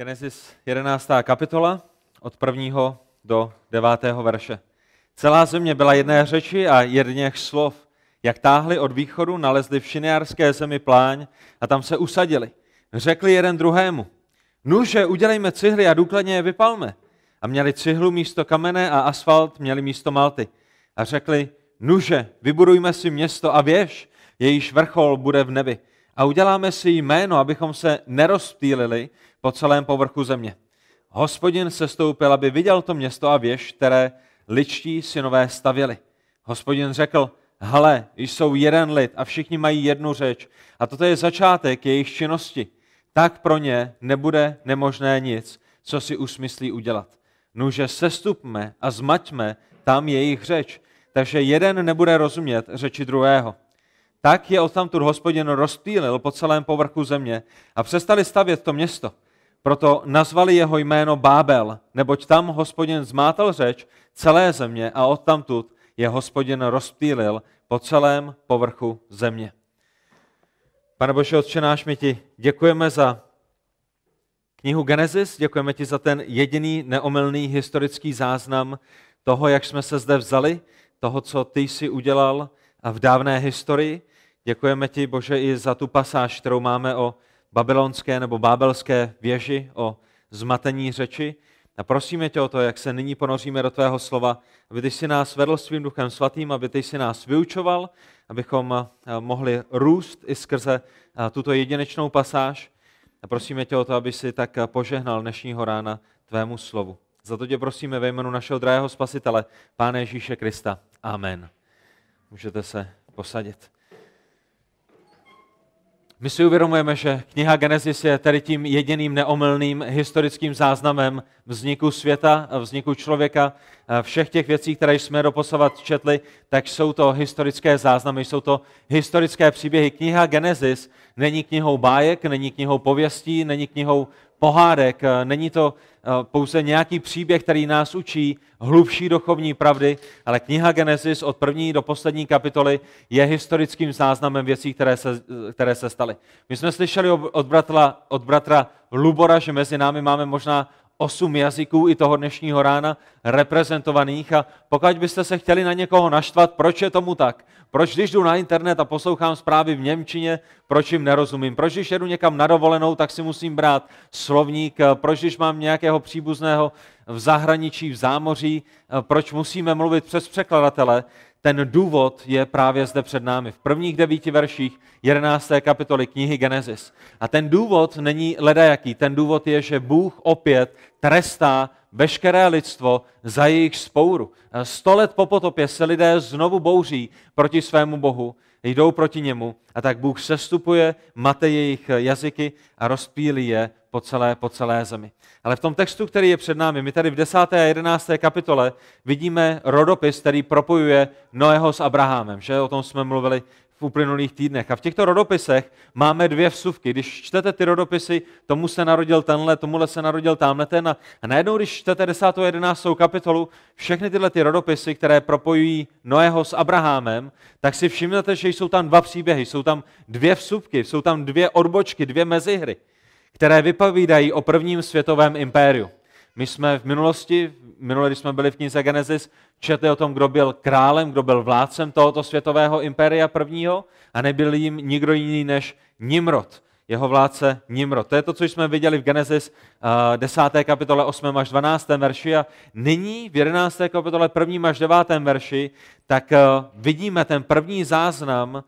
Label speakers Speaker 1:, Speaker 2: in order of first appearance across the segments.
Speaker 1: Genesis 11. kapitola od 1. do 9. verše. Celá země byla jedné řeči a jedněch slov. Jak táhli od východu, nalezli v šineárské zemi pláň a tam se usadili. Řekli jeden druhému, nuže, udělejme cihly a důkladně je vypalme. A měli cihlu místo kamene a asfalt měli místo malty. A řekli, nuže, vybudujme si město a věž, jejíž vrchol bude v nebi. A uděláme si jméno, abychom se nerozptýlili po celém povrchu země. Hospodin se stoupil, aby viděl to město a věž, které ličtí synové stavěli. Hospodin řekl, hele, jsou jeden lid a všichni mají jednu řeč. A toto je začátek jejich činnosti. Tak pro ně nebude nemožné nic, co si usmyslí udělat. Nuže sestupme a zmaťme tam jejich řeč, takže jeden nebude rozumět řeči druhého. Tak je odtamtud hospodin rozptýlil po celém povrchu země a přestali stavět to město. Proto nazvali jeho jméno Bábel, neboť tam hospodin zmátal řeč celé země a odtamtud je hospodin rozptýlil po celém povrchu země. Pane Bože, Otče náš, my ti děkujeme za knihu Genesis, děkujeme ti za ten jediný neomylný historický záznam toho, jak jsme se zde vzali, toho, co ty jsi udělal v dávné historii. Děkujeme ti, Bože, i za tu pasáž, kterou máme o babylonské nebo bábelské věži, o zmatení řeči. A prosíme tě o to, jak se nyní ponoříme do tvého slova, aby ty si nás vedl svým duchem svatým, aby ty si nás vyučoval, abychom eh, mohli růst i skrze eh, tuto jedinečnou pasáž. A prosíme tě o to, aby si tak požehnal dnešního rána tvému slovu. Za to tě prosíme ve jménu našeho drahého spasitele, Páne Ježíše Krista. Amen. Můžete se posadit. My si uvědomujeme, že kniha Genesis je tedy tím jediným neomylným historickým záznamem vzniku světa, vzniku člověka, všech těch věcí, které jsme doposavat četli, tak jsou to historické záznamy, jsou to historické příběhy. Kniha Genesis není knihou bájek, není knihou pověstí, není knihou pohádek, není to eh, pouze nějaký příběh, který nás učí hlubší duchovní pravdy, ale kniha Genesis od první do poslední kapitoly je historickým záznamem věcí, které se, které se staly. My jsme slyšeli od bratra, od bratra Lubora, že mezi námi máme možná osm jazyků i toho dnešního rána reprezentovaných a pokud byste se chtěli na někoho naštvat, proč je tomu tak? Proč když jdu na internet a poslouchám zprávy v Němčině, proč jim nerozumím? Proč když jedu někam na dovolenou, tak si musím brát slovník? Proč když mám nějakého příbuzného v zahraničí, v zámoří, proč musíme mluvit přes překladatele? Ten důvod je právě zde před námi. V prvních devíti verších 11. kapitoly knihy Genesis. A ten důvod není ledajaký. Ten důvod je, že Bůh opět trestá veškeré lidstvo za jejich spouru. Sto let po potopě se lidé znovu bouří proti svému Bohu, jdou proti němu a tak Bůh sestupuje, mate jejich jazyky a rozpílí je po celé, po celé zemi. Ale v tom textu, který je před námi, my tady v 10. a 11. kapitole vidíme rodopis, který propojuje Noého s Abrahamem, že o tom jsme mluvili v uplynulých týdnech. A v těchto rodopisech máme dvě vsuvky. Když čtete ty rodopisy, tomu se narodil tenhle, tomuhle se narodil tamhle ten. A, najednou, když čtete 10. a 11. kapitolu, všechny tyhle ty rodopisy, které propojují Noého s Abrahamem, tak si všimnete, že jsou tam dva příběhy, jsou tam dvě vsuvky, jsou tam dvě odbočky, dvě mezihry které vypovídají o prvním světovém impériu. My jsme v minulosti, minule, když jsme byli v knize Genesis, četli o tom, kdo byl králem, kdo byl vládcem tohoto světového impéria prvního a nebyl jim nikdo jiný než Nimrod, jeho vládce Nimrod. To je to, co jsme viděli v Genesis 10. kapitole 8. až 12. verši a nyní v 11. kapitole 1. až 9. verši, tak eh, vidíme ten první záznam Eh,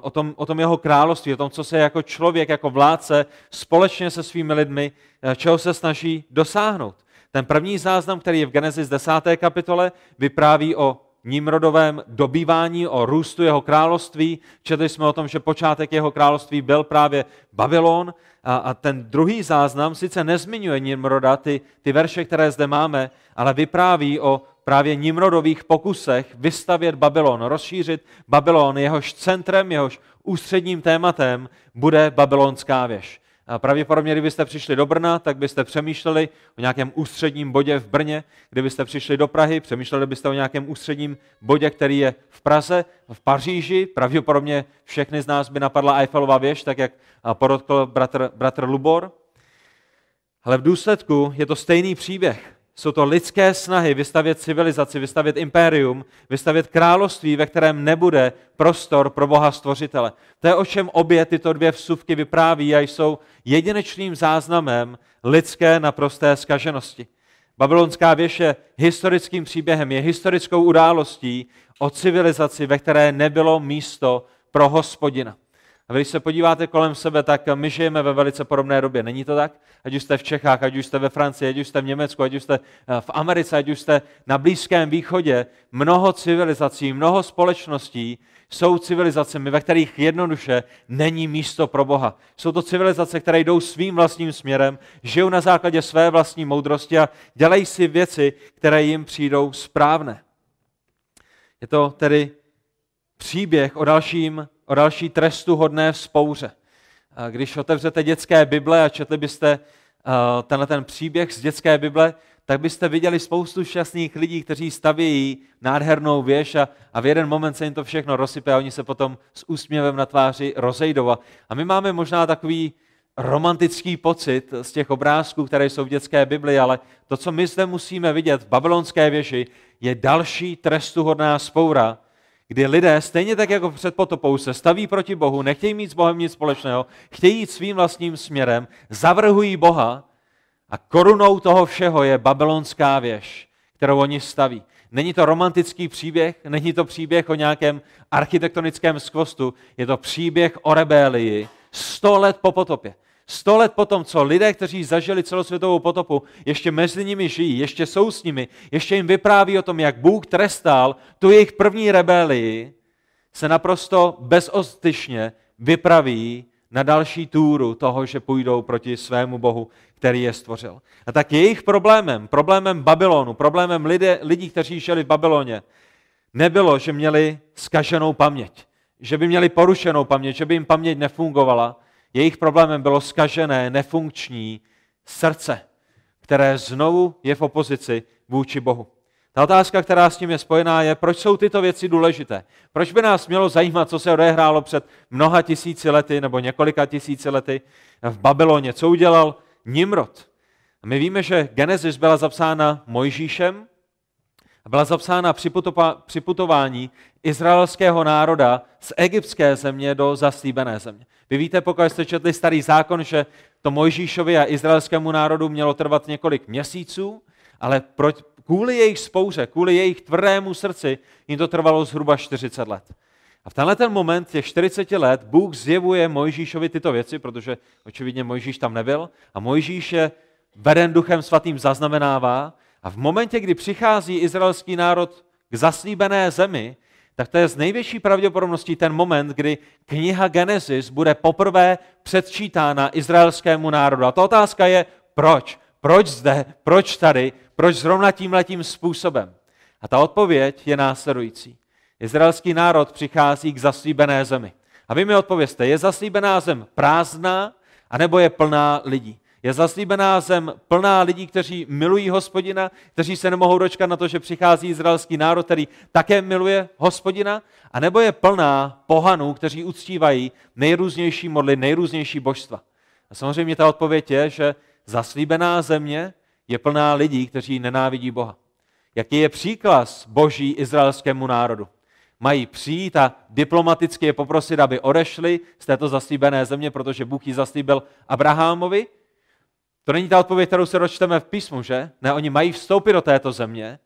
Speaker 1: o tom, o tom jeho království, o tom, co se jako člověk, jako vládce společně se svými lidmi, eh, čeho se snaží dosáhnout. Ten první záznam, který je v Genesis 10. kapitole, vypráví o Nimrodovém dobývání, o růstu jeho království. Četli jsme o tom, že počátek jeho království byl právě Babylon. A, a ten druhý záznam sice nezmiňuje Nimroda, ty, ty verše, které zde máme, ale vypráví o právě Nimrodových pokusech vystavět Babylon, rozšířit Babylon, jehož centrem, jehož ústředním tématem bude babylonská věž. A pravděpodobně, kdybyste přišli do Brna, tak byste přemýšleli o nějakém ústředním bodě v Brně. Kdybyste přišli do Prahy, přemýšleli byste o nějakém ústředním bodě, který je v Praze, v Paříži. Pravděpodobně všechny z nás by napadla Eiffelová věž, tak jak podotkl bratr, bratr Lubor. Ale v důsledku je to stejný příběh. Jsou to lidské snahy vystavět civilizaci, vystavět impérium, vystavět království, ve kterém nebude prostor pro Boha stvořitele. To je o čem obě tyto dvě vsuvky vypráví a jsou jedinečným záznamem lidské naprosté skaženosti. Babylonská věž je historickým příběhem, je historickou událostí o civilizaci, ve které nebylo místo pro hospodina. A když se podíváte kolem sebe, tak my žijeme ve velice podobné době. Není to tak? Ať už jste v Čechách, ať už jste ve Francii, ať už jste v Německu, ať už jste eh, v Americe, ať už jste na Blízkém východě, mnoho civilizací, mnoho společností jsou civilizacemi, ve kterých jednoduše není místo pro Boha. Jsou to civilizace, které jdou svým vlastním směrem, žijou na základě své vlastní moudrosti a dělají si věci, které jim přijdou správné. Je to tedy příběh o dalším o další trestu hodné vzpouře. Když otevřete dětské Bible a četli byste tenhle ten příběh z dětské Bible, tak byste viděli spoustu šťastných lidí, kteří stavějí nádhernou věž a, a v jeden moment se jim to všechno rozsype a oni se potom s úsměvem na tváři rozejdou. A my máme možná takový romantický pocit z těch obrázků, které jsou v dětské Bibli, ale to, co my zde musíme vidět v babylonské věži, je další trestuhodná spoura, kdy lidé, stejně tak jako před potopou, se staví proti Bohu, nechtějí mít s Bohem nic společného, chtějí jít svým vlastním směrem, zavrhují Boha a korunou toho všeho je babylonská věž, kterou oni staví. Není to romantický příběh, není to příběh o nějakém architektonickém skvostu, je to příběh o rebelii sto let po potopě. Sto let potom, co lidé, kteří zažili celosvětovou potopu, ještě mezi nimi žijí, ještě jsou s nimi, ještě jim vypráví o tom, jak Bůh trestal tu jejich první rebelii, se naprosto bezostyšně vypraví na další túru toho, že půjdou proti svému Bohu, který je stvořil. A tak jejich problémem, problémem Babylonu, problémem lidé, lidí, kteří žili v Babyloně, nebylo, že měli skaženou paměť, že by měli porušenou paměť, že by jim paměť nefungovala, jejich problémem bylo skažené, nefunkční srdce, které znovu je v opozici vůči Bohu. Ta otázka, která s tím je spojená, je, proč jsou tyto věci důležité. Proč by nás mělo zajímat, co se odehrálo před mnoha tisíci lety nebo několika tisíci lety v Babyloně. Co udělal Nimrod? My víme, že Genesis byla zapsána Mojžíšem, byla zapsána při putování izraelského národa z egyptské země do zaslíbené země. Vy víte, pokud jste četli starý zákon, že to Mojžíšovi a izraelskému národu mělo trvat několik měsíců, ale pro, kvůli jejich spouře, kvůli jejich tvrdému srdci, jim to trvalo zhruba 40 let. A v tenhle ten moment těch 40 let Bůh zjevuje Mojžíšovi tyto věci, protože očividně Mojžíš tam nebyl, a Mojžíš je veden duchem svatým zaznamenává a v momentě, kdy přichází izraelský národ k zaslíbené zemi, tak to je z největší pravděpodobností ten moment, kdy kniha Genesis bude poprvé předčítána izraelskému národu. A ta otázka je, proč? Proč zde? Proč tady? Proč zrovna tímhletím způsobem? A ta odpověď je následující. Izraelský národ přichází k zaslíbené zemi. A vy mi odpověste, je zaslíbená zem prázdná, anebo je plná lidí? Je zaslíbená zem plná lidí, kteří milují hospodina, kteří se nemohou dočkat na to, že přichází izraelský národ, který také miluje hospodina, a nebo je plná pohanů, kteří uctívají nejrůznější modly, nejrůznější božstva. A samozřejmě ta odpověď je, že zaslíbená země je plná lidí, kteří nenávidí Boha. Jaký je příkaz boží izraelskému národu? Mají přijít a diplomaticky je poprosit, aby odešli z této zaslíbené země, protože Bůh ji zaslíbil Abrahamovi, to není ta odpověď, kterou se dočteme v písmu, že? Ne, oni mají vstoupit do této země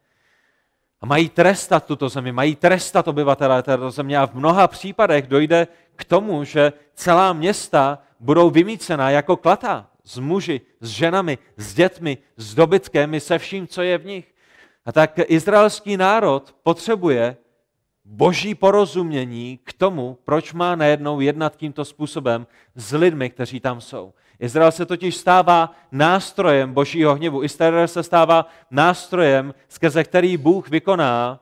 Speaker 1: a mají trestat tuto zemi, mají trestat obyvatele této země a v mnoha případech dojde k tomu, že celá města budou vymícena jako klata s muži, s ženami, s dětmi, s dobytkem, se vším, co je v nich. A tak izraelský národ potřebuje boží porozumění k tomu, proč má najednou jednat tímto způsobem s lidmi, kteří tam jsou. Izrael se totiž stává nástrojem božího hněvu. Izrael se stává nástrojem, skrze který Bůh vykoná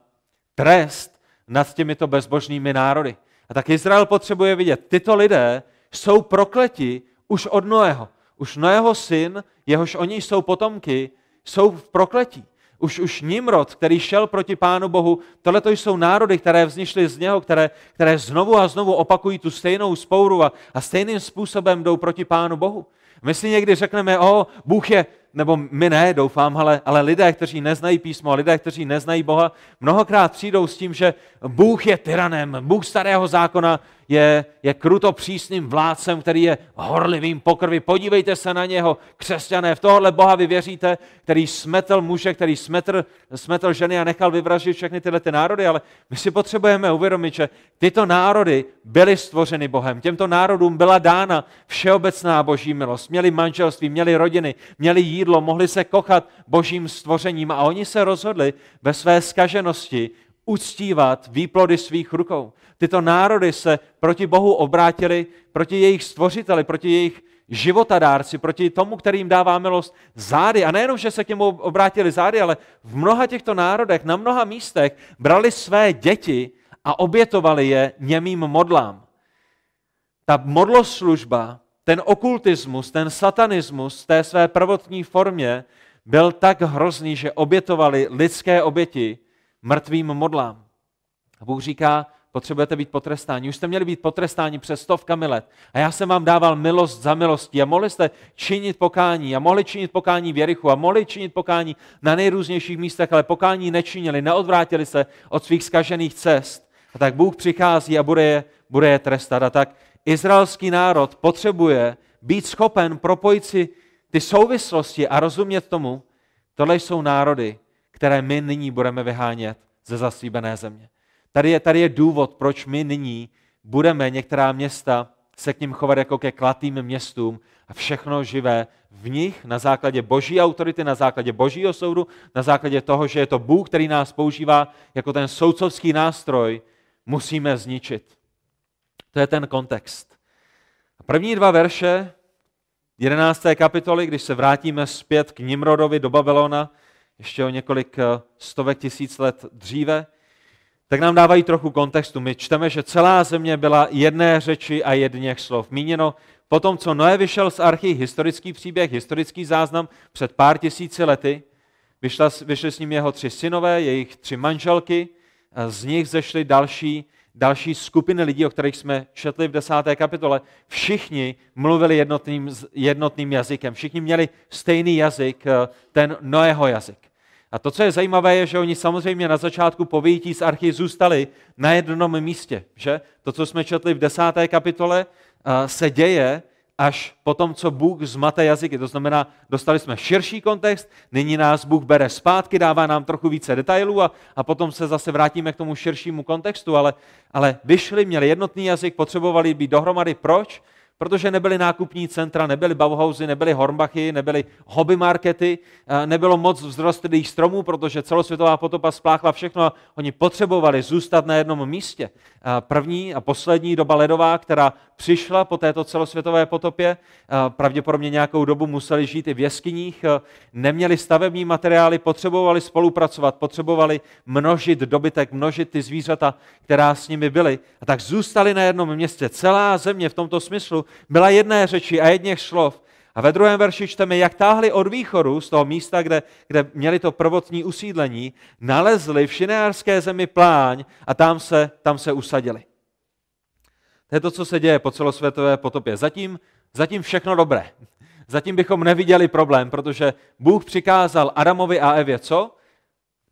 Speaker 1: trest nad těmito bezbožnými národy. A tak Izrael potřebuje vidět, tyto lidé jsou prokleti už od Noého. Už Noého syn, jehož oni jsou potomky, jsou v prokletí. Už, už Nimrod, který šel proti Pánu Bohu, tohle to jsou národy, které vznišly z něho, které, které znovu a znovu opakují tu stejnou spouru a, a stejným způsobem jdou proti Pánu Bohu. My si někdy řekneme, o, Bůh je, nebo my ne, doufám, ale, ale lidé, kteří neznají písmo, lidé, kteří neznají Boha, mnohokrát přijdou s tím, že Bůh je tyranem, Bůh starého zákona je, je kruto přísným vládcem, který je horlivým pokrvy. Podívejte se na něho, křesťané, v tohle Boha vy věříte, který smetl muže, který smetl, smetl ženy a nechal vyvražit všechny tyhle ty národy, ale my si potřebujeme uvědomit, že tyto národy byly stvořeny Bohem. Těmto národům byla dána všeobecná boží milost. Měli manželství, měli rodiny, měli jídlo, mohli se kochat božím stvořením a oni se rozhodli ve své skaženosti uctívat výplody svých rukou. Tyto národy se proti Bohu obrátili, proti jejich stvořiteli, proti jejich životadárci, proti tomu, který jim dává milost zády. A nejenom, že se k němu obrátili zády, ale v mnoha těchto národech, na mnoha místech brali své děti a obětovali je němým modlám. Ta modloslužba, ten okultismus, ten satanismus v té své prvotní formě byl tak hrozný, že obětovali lidské oběti mrtvým modlám. A Bůh říká, potřebujete být potrestáni. Už jste měli být potrestáni přes stovkami let. A já jsem vám dával milost za milostí a mohli jste činit pokání a mohli činit pokání v Jerichu a mohli činit pokání na nejrůznějších místech, ale pokání nečinili, neodvrátili se od svých skažených cest. A tak Bůh přichází a bude je, bude je trestat. A tak izraelský národ potřebuje být schopen propojit si ty souvislosti a rozumět tomu, tohle jsou národy, které my nyní budeme vyhánět ze zaslíbené země. Tady je, tady je důvod, proč my nyní budeme některá města se k ním chovat jako ke klatým městům a všechno živé v nich na základě boží autority, na základě božího soudu, na základě toho, že je to Bůh, který nás používá jako ten soudcovský nástroj, musíme zničit. To je ten kontext. První dva verše 11. kapitoly, když se vrátíme zpět k Nimrodovi do Babylona, ještě o několik eh, stovek tisíc let dříve, tak nám dávají trochu kontextu. My čteme, že celá země byla jedné řeči a jedněch slov. Míněno po tom, co Noé vyšel z archy, historický příběh, historický záznam před pár tisíci lety, vyšla, vyšli s ním jeho tři synové, jejich tři manželky, z nich zešly další, další skupiny lidí, o kterých jsme četli v desáté kapitole. Všichni mluvili jednotným, jednotným jazykem, všichni měli stejný jazyk, eh, ten Noého jazyk. A to, co je zajímavé, je, že oni samozřejmě na začátku po z archy zůstali na jednom místě. Že? To, co jsme četli v desáté kapitole, se děje až po tom, co Bůh zmate jazyky. To znamená, dostali jsme širší kontext, nyní nás Bůh bere zpátky, dává nám trochu více detailů a, a potom se zase vrátíme k tomu širšímu kontextu, ale, ale vyšli, měli jednotný jazyk, potřebovali být dohromady. Proč? Protože nebyly nákupní centra, nebyly Bauhausy, nebyly Hornbachy, nebyly hobby markety, nebylo moc vzrostlých stromů, protože celosvětová potopa spláchla všechno a oni potřebovali zůstat na jednom místě. První a poslední doba ledová, která přišla po této celosvětové potopě, pravděpodobně nějakou dobu museli žít i v jeskyních, neměli stavební materiály, potřebovali spolupracovat, potřebovali množit dobytek, množit ty zvířata, která s nimi byly. A tak zůstali na jednom městě. Celá země v tomto smyslu byla jedné řeči a jedněch slov. A ve druhém verši čteme, jak táhli od východu z toho místa, kde, kde měli to prvotní usídlení, nalezli v šineárské zemi pláň a tam se, tam se usadili. To je to, co se děje po celosvětové potopě. Zatím, zatím všechno dobré. Zatím bychom neviděli problém, protože Bůh přikázal Adamovi a Evě co?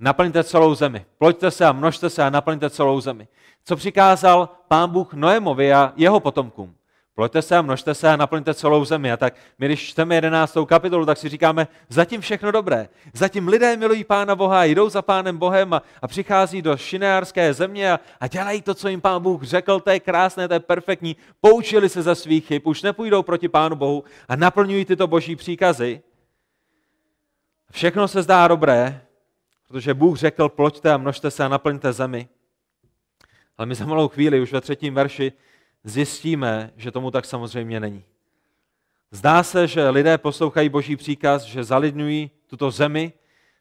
Speaker 1: Naplňte celou zemi. Ploďte se a množte se a naplňte celou zemi. Co přikázal pán Bůh Noémovi a jeho potomkům? Ploďte se a množte se a naplňte celou zemi. A tak my, když čteme 11. kapitolu, tak si říkáme, zatím všechno dobré. Zatím lidé milují Pána Boha, jdou za Pánem Bohem a, a přichází do šineárské země a, a dělají to, co jim Pán Bůh řekl, to je krásné, to je perfektní. Poučili se ze svých chyb, už nepůjdou proti Pánu Bohu a naplňují tyto boží příkazy. Všechno se zdá dobré, protože Bůh řekl, ploďte a množte se a naplňte zemi. Ale my za malou chvíli, už ve třetím verši, zjistíme, že tomu tak samozřejmě není. Zdá se, že lidé poslouchají boží příkaz, že zalidňují tuto zemi,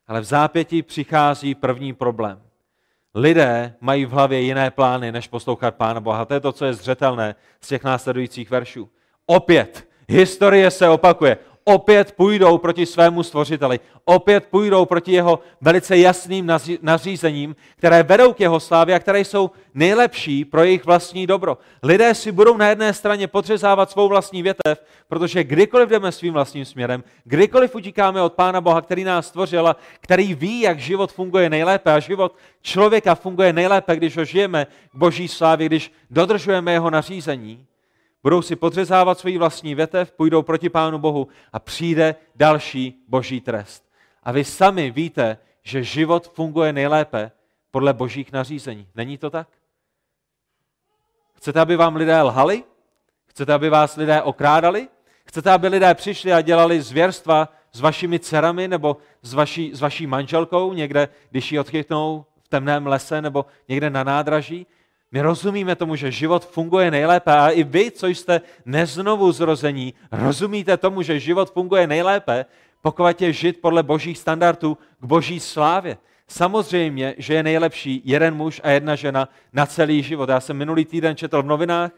Speaker 1: ale v zápěti přichází první problém. Lidé mají v hlavě jiné plány, než poslouchat Pána Boha. To je to, co je zřetelné z těch následujících veršů. Opět, historie se opakuje. Opět půjdou proti svému stvořiteli, opět půjdou proti jeho velice jasným nařízením, které vedou k jeho slávě a které jsou nejlepší pro jejich vlastní dobro. Lidé si budou na jedné straně podřezávat svou vlastní větev, protože kdykoliv jdeme svým vlastním směrem, kdykoliv utíkáme od Pána Boha, který nás stvořil a který ví, jak život funguje nejlépe a život člověka funguje nejlépe, když ho žijeme k boží slávě, když dodržujeme jeho nařízení, budou si podřezávat svoji vlastní větev, půjdou proti Pánu Bohu a přijde další boží trest. A vy sami víte, že život funguje nejlépe podle božích nařízení. Není to tak? Chcete, aby vám lidé lhali? Chcete, aby vás lidé okrádali? Chcete, aby lidé přišli a dělali zvěrstva s vašimi dcerami nebo s vaší, s vaší manželkou někde, když ji odchytnou v temném lese nebo někde na nádraží? My rozumíme tomu, že život funguje nejlépe a i vy, co jste neznovu zrození, rozumíte tomu, že život funguje nejlépe, pokud je žít podle božích standardů k boží slávě. Samozřejmě, že je nejlepší jeden muž a jedna žena na celý život. Já jsem minulý týden četl v novinách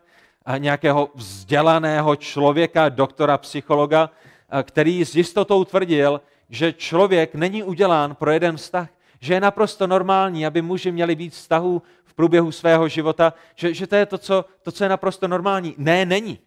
Speaker 1: nějakého vzdělaného člověka, doktora psychologa, který s jistotou tvrdil, že člověk není udělán pro jeden vztah, že je naprosto normální, aby muži měli víc vztahů průběhu svého života, že, že to je to co, to, co je naprosto normální. Ne, není.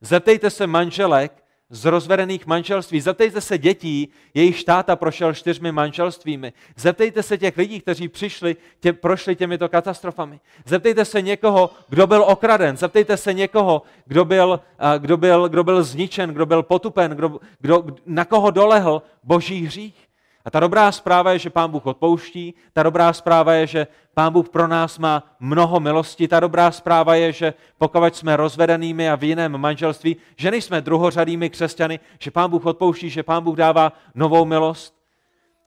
Speaker 1: Zeptejte se manželek, z rozvedených manželství. Zeptejte se dětí, jejich táta prošel čtyřmi manželstvími. Zeptejte se těch lidí, kteří přišli, tě, prošli těmito katastrofami. Zeptejte se někoho, kdo byl okraden. Zeptejte se někoho, kdo byl, kdo byl, kdo byl zničen, kdo byl potupen, kdo, kdo, na koho dolehl boží hřích. A ta dobrá zpráva je, že Pán Bůh odpouští, ta dobrá zpráva je, že Pán Bůh pro nás má mnoho milosti, ta dobrá zpráva je, že pokud jsme rozvedenými a v jiném manželství, že nejsme druhořadými křesťany, že Pán Bůh odpouští, že Pán Bůh dává novou milost.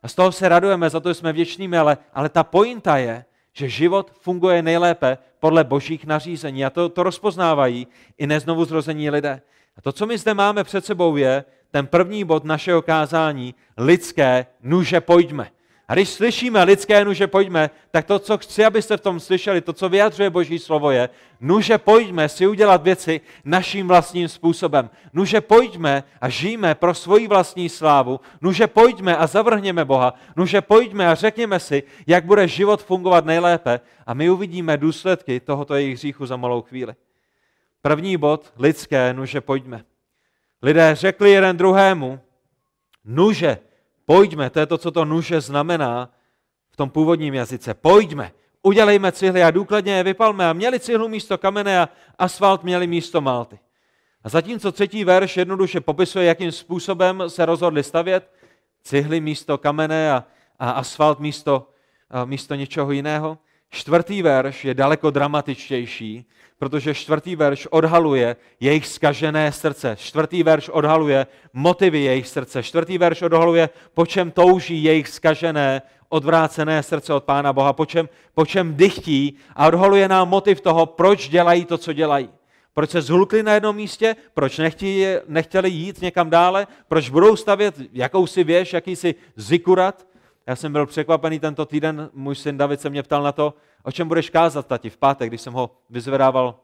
Speaker 1: A z toho se radujeme, za to jsme věčnými, ale, ale ta pointa je, že život funguje nejlépe podle božích nařízení a to, to rozpoznávají i neznovu zrození lidé. A to, co my zde máme před sebou, je ten první bod našeho kázání, lidské nuže pojďme. A když slyšíme lidské nuže pojďme, tak to, co chci, abyste v tom slyšeli, to, co vyjadřuje Boží slovo je, nuže pojďme si udělat věci naším vlastním způsobem. Nuže pojďme a žijeme pro svoji vlastní slávu. Nuže pojďme a zavrhněme Boha. Nuže pojďme a řekněme si, jak bude život fungovat nejlépe a my uvidíme důsledky tohoto jejich hříchu za malou chvíli. První bod, lidské, nuže pojďme. Lidé řekli jeden druhému, nuže, pojďme, to je to, co to nuže znamená v tom původním jazyce, pojďme, udělejme cihly a důkladně je vypalme a měli cihlu místo kamene a asfalt měli místo malty. A zatímco třetí verš jednoduše popisuje, jakým způsobem se rozhodli stavět, cihly místo kamene a, a asfalt místo, a místo něčeho jiného, čtvrtý verš je daleko dramatičtější protože čtvrtý verš odhaluje jejich skažené srdce. Čtvrtý verš odhaluje motivy jejich srdce. Čtvrtý verš odhaluje, po čem touží jejich skažené, odvrácené srdce od Pána Boha, po čem, po čem dychtí a odhaluje nám motiv toho, proč dělají to, co dělají. Proč se zhulkli na jednom místě, proč nechtěli, nechtěli jít někam dále, proč budou stavět jakousi věž, jakýsi zikurat. Já jsem byl překvapený tento týden, můj syn David se mě ptal na to, o čem budeš kázat, tati, v pátek, když jsem ho vyzvedával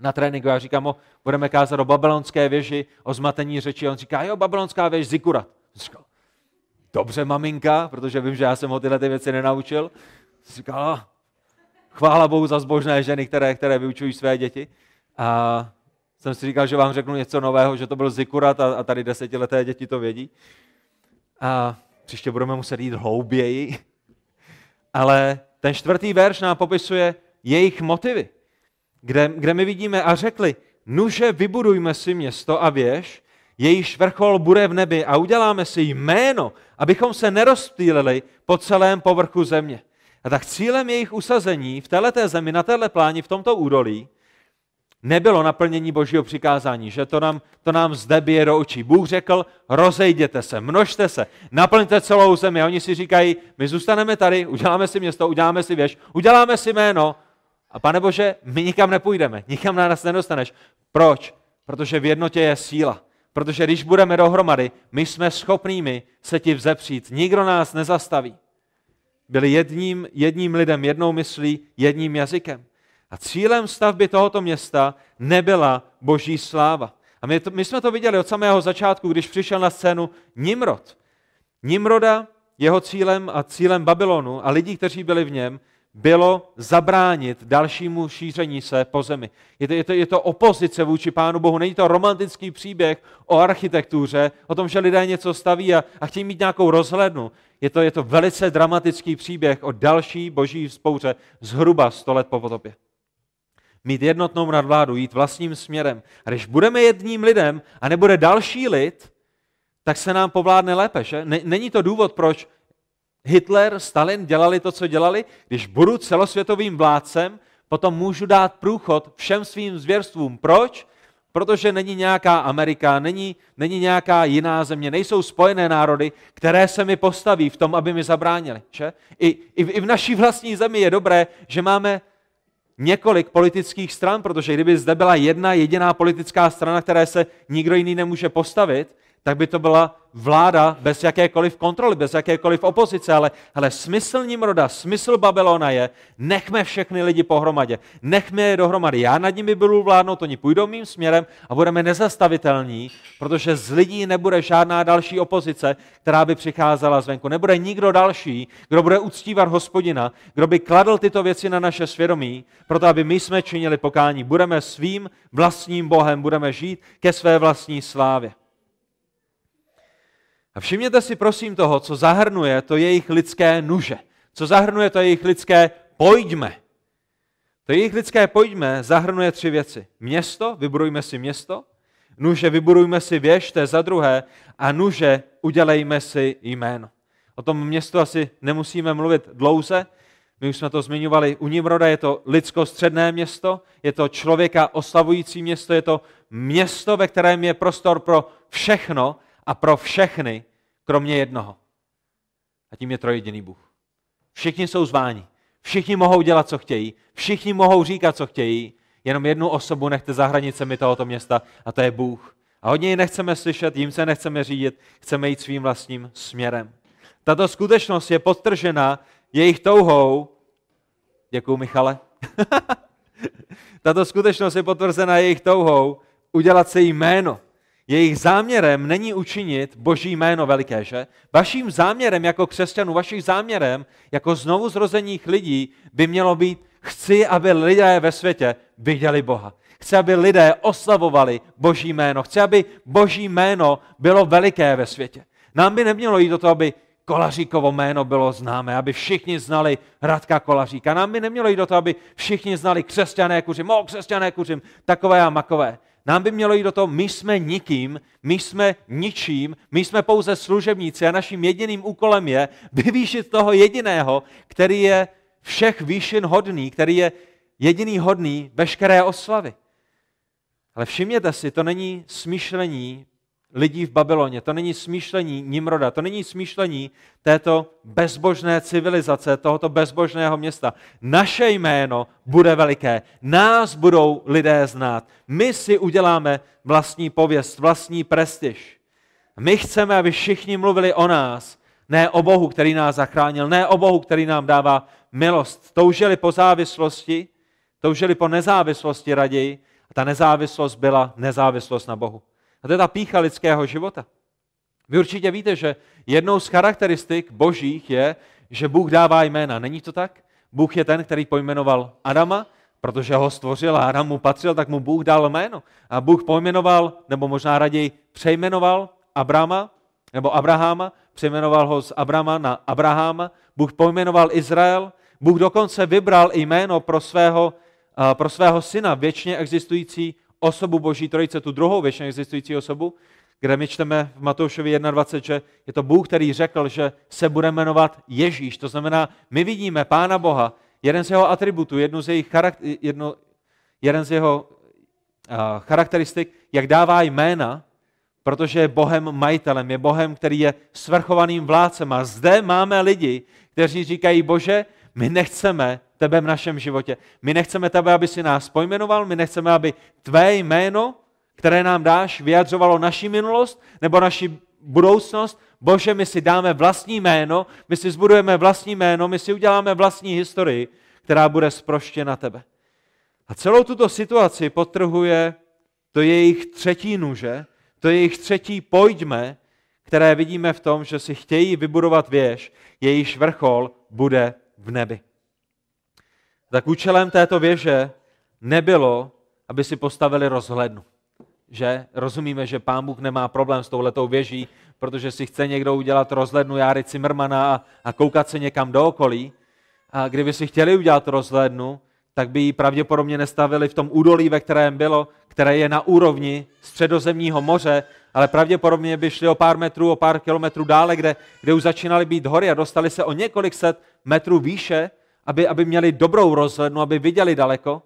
Speaker 1: na tréninku. Já říkám mu, budeme kázat o babylonské věži, o zmatení řeči. On říká, jo, babylonská věž, zikurat. Říkal, dobře, maminka, protože vím, že já jsem ho tyhle ty věci nenaučil. Říkala, chvála Bohu za zbožné ženy, které, které vyučují své děti. A jsem si říkal, že vám řeknu něco nového, že to byl zikurat a, a tady desetileté děti to vědí. A příště budeme muset jít hlouběji. Ale ten čtvrtý verš nám popisuje jejich motivy, kde, kde my vidíme a řekli, nuže vybudujme si město a věž, jejíž vrchol bude v nebi a uděláme si jméno, abychom se nerozptýlili po celém povrchu země. A tak cílem jejich usazení v této zemi, na této pláni, v tomto údolí, nebylo naplnění božího přikázání, že to nám, to nám zde bije do očí. Bůh řekl, rozejděte se, množte se, naplňte celou zemi. A oni si říkají, my zůstaneme tady, uděláme si město, uděláme si věž, uděláme si jméno. A pane Bože, my nikam nepůjdeme, nikam na nás nedostaneš. Proč? Protože v jednotě je síla. Protože když budeme dohromady, my jsme schopnými se ti vzepřít. Nikdo nás nezastaví. Byli jedním, jedním lidem, jednou myslí, jedním jazykem. A cílem stavby tohoto města nebyla boží sláva. A my, to, my jsme to viděli od samého začátku, když přišel na scénu Nimrod. Nimroda, jeho cílem a cílem Babylonu a lidí, kteří byli v něm, bylo zabránit dalšímu šíření se po zemi. Je to, je, to, je to opozice vůči Pánu Bohu. Není to romantický příběh o architektuře, o tom, že lidé něco staví a, a chtějí mít nějakou rozhlednu. Je to, je to velice dramatický příběh o další boží spouře zhruba 100 let po potopě. Mít jednotnou nadvládu, jít vlastním směrem. A když budeme jedním lidem a nebude další lid, tak se nám povládne lépe, že? Není to důvod, proč Hitler, Stalin dělali to, co dělali. Když budu celosvětovým vládcem, potom můžu dát průchod všem svým zvěrstvům. Proč? Protože není nějaká Amerika, není, není nějaká jiná země, nejsou spojené národy, které se mi postaví v tom, aby mi zabránili. Že? I, i, I v naší vlastní zemi je dobré, že máme několik politických stran, protože kdyby zde byla jedna jediná politická strana, které se nikdo jiný nemůže postavit, tak by to byla vláda bez jakékoliv kontroly, bez jakékoliv opozice, ale, ale smysl Nimroda, smysl Babylona je, nechme všechny lidi pohromadě, nechme je dohromady. Já nad nimi budu vládnout, oni půjdou mým směrem a budeme nezastavitelní, protože z lidí nebude žádná další opozice, která by přicházela zvenku. Nebude nikdo další, kdo bude uctívat hospodina, kdo by kladl tyto věci na naše svědomí, proto aby my jsme činili pokání. Budeme svým vlastním Bohem, budeme žít ke své vlastní slávě. A všimněte si prosím toho, co zahrnuje to jejich lidské nuže. Co zahrnuje to jejich lidské pojďme. To jejich lidské pojďme zahrnuje tři věci. Město, vybudujme si město, nuže, vybudujme si věž, to je za druhé, a nuže, udělejme si jméno. O tom městu asi nemusíme mluvit dlouze, my už jsme to zmiňovali u Nimroda, je to lidsko-středné město, je to člověka oslavující město, je to město, ve kterém je prostor pro všechno a pro všechny, kromě jednoho. A tím je trojediný Bůh. Všichni jsou zváni. Všichni mohou dělat, co chtějí. Všichni mohou říkat, co chtějí. Jenom jednu osobu nechte za hranicemi tohoto města a to je Bůh. A hodně ji nechceme slyšet, jim se nechceme řídit, chceme jít svým vlastním směrem. Tato skutečnost je podtržena jejich touhou. Děkuju, Michale. Tato skutečnost je potvrzena jejich touhou udělat si jméno. Jejich záměrem není učinit boží jméno veliké, že? Vaším záměrem jako křesťanů, vaším záměrem jako znovu zrozených lidí by mělo být, chci, aby lidé ve světě viděli Boha. Chci, aby lidé oslavovali boží jméno. Chci, aby boží jméno bylo veliké ve světě. Nám by nemělo jít o to, aby Kolaříkovo jméno bylo známé, aby všichni znali Radka Kolaříka. Nám by nemělo jít o to, aby všichni znali křesťané kuřim, o křesťané kuřim, takové a makové. Nám by mělo jít do toho, my jsme nikým, my jsme ničím, my jsme pouze služebníci a naším jediným úkolem je vyvýšit toho jediného, který je všech výšin hodný, který je jediný hodný veškeré oslavy. Ale všimněte si, to není smýšlení lidí v Babyloně. To není smýšlení Nimroda, to není smýšlení této bezbožné civilizace, tohoto bezbožného města. Naše jméno bude veliké, nás budou lidé znát. My si uděláme vlastní pověst, vlastní prestiž. My chceme, aby všichni mluvili o nás, ne o Bohu, který nás zachránil, ne o Bohu, který nám dává milost. Toužili po závislosti, toužili po nezávislosti raději, a ta nezávislost byla nezávislost na Bohu. A to je ta pícha lidského života. Vy určitě víte, že jednou z charakteristik božích je, že Bůh dává jména. Není to tak? Bůh je ten, který pojmenoval Adama, protože ho stvořil a Adam mu patřil, tak mu Bůh dal jméno. A Bůh pojmenoval, nebo možná raději přejmenoval Abrama, nebo Abraháma, přejmenoval ho z Abrama na Abraháma. Bůh pojmenoval Izrael. Bůh dokonce vybral jméno pro svého, pro svého syna, věčně existující osobu Boží trojice, tu druhou věčně existující osobu, kde my čteme v Matoušovi 21, že je to Bůh, který řekl, že se bude jmenovat Ježíš. To znamená, my vidíme Pána Boha, jeden z jeho atributů, jednu z jejich charakter, jedno, jeden z jeho uh, charakteristik, jak dává jména, protože je Bohem majitelem, je Bohem, který je svrchovaným vládcem. A zde máme lidi, kteří říkají, Bože, my nechceme tebe v našem životě. My nechceme tebe, aby si nás pojmenoval, my nechceme, aby tvé jméno, které nám dáš, vyjadřovalo naši minulost nebo naši budoucnost. Bože, my si dáme vlastní jméno, my si zbudujeme vlastní jméno, my si uděláme vlastní historii, která bude sproštěna tebe. A celou tuto situaci potrhuje to je jejich třetí nuže, to je jejich třetí pojďme, které vidíme v tom, že si chtějí vybudovat věž, jejíž vrchol bude v nebi. Tak účelem této věže nebylo, aby si postavili rozhlednu. Že rozumíme, že pán Bůh nemá problém s touhletou věží, protože si chce někdo udělat rozhlednu Járy Cimrmana a, koukat se někam do okolí. A kdyby si chtěli udělat rozhlednu, tak by ji pravděpodobně nestavili v tom údolí, ve kterém bylo, které je na úrovni středozemního moře, ale pravděpodobně by šli o pár metrů, o pár kilometrů dále, kde, kde už začínaly být hory a dostali se o několik set metrů výše, aby, aby měli dobrou rozhlednu, aby viděli daleko.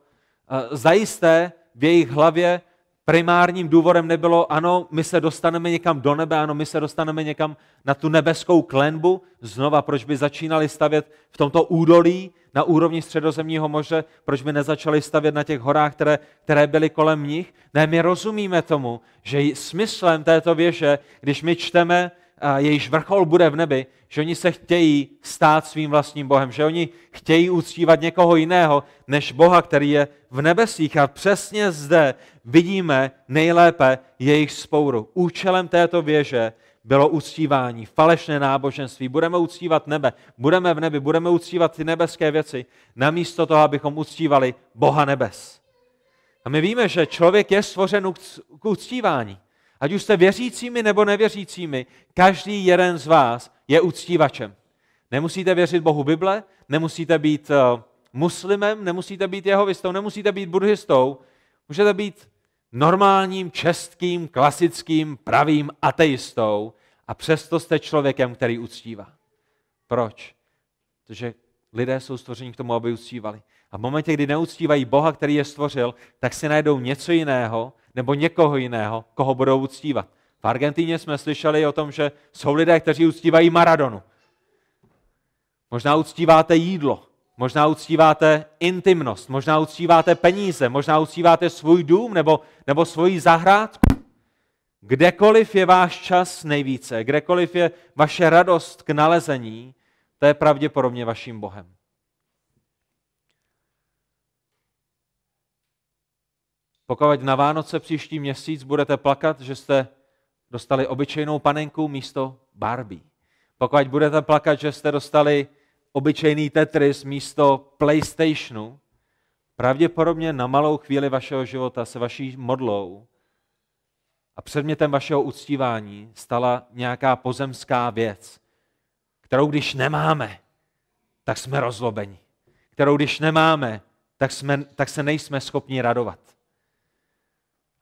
Speaker 1: Zajisté v jejich hlavě primárním důvodem nebylo, ano, my se dostaneme někam do nebe, ano, my se dostaneme někam na tu nebeskou klenbu. Znova, proč by začínali stavět v tomto údolí na úrovni středozemního moře, proč by nezačali stavět na těch horách, které, které byly kolem nich? Ne, my rozumíme tomu, že smyslem této věže, když my čteme jejíž vrchol bude v nebi, že oni se chtějí stát svým vlastním Bohem, že oni chtějí uctívat někoho jiného než Boha, který je v nebesích. A přesně zde vidíme nejlépe jejich spouru. Účelem této věže bylo uctívání, falešné náboženství. Budeme uctívat nebe, budeme v nebi, budeme uctívat ty nebeské věci, namísto toho, abychom uctívali Boha nebes. A my víme, že člověk je stvořen k uctívání. Ať už jste věřícími nebo nevěřícími, každý jeden z vás je uctívačem. Nemusíte věřit Bohu Bible, nemusíte být uh, muslimem, nemusíte být jehovistou, nemusíte být buddhistou, můžete být normálním, českým, klasickým, pravým ateistou a přesto jste člověkem, který uctívá. Proč? Protože lidé jsou stvořeni k tomu, aby uctívali. A v momentě, kdy neuctívají Boha, který je stvořil, tak si najdou něco jiného nebo někoho jiného, koho budou uctívat. V Argentíně jsme slyšeli o tom, že jsou lidé, kteří uctívají Maradonu. Možná uctíváte jídlo, možná uctíváte intimnost, možná uctíváte peníze, možná uctíváte svůj dům nebo, nebo svoji zahrádku. Kdekoliv je váš čas nejvíce, kdekoliv je vaše radost k nalezení, to je pravděpodobně vaším Bohem. Pokud na Vánoce příští měsíc budete plakat, že jste dostali obyčejnou panenku místo Barbie. Pokud budete plakat, že jste dostali obyčejný Tetris místo PlayStationu, pravděpodobně na malou chvíli vašeho života se vaší modlou a předmětem vašeho uctívání stala nějaká pozemská věc, kterou když nemáme, tak jsme rozlobeni. Kterou když nemáme, tak, jsme, tak se nejsme schopni radovat.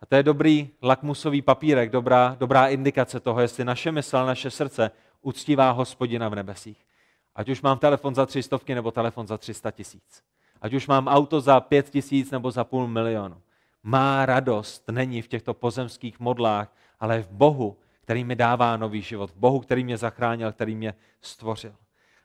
Speaker 1: A to je dobrý lakmusový papírek, dobrá, dobrá indikace toho, jestli naše mysl, naše srdce uctívá hospodina v nebesích. Ať už mám telefon za tři stovky nebo telefon za 300 tisíc. Ať už mám auto za pět tisíc nebo za půl milionu. Má radost není v těchto pozemských modlách, ale v Bohu, který mi dává nový život. V Bohu, který mě zachránil, který mě stvořil.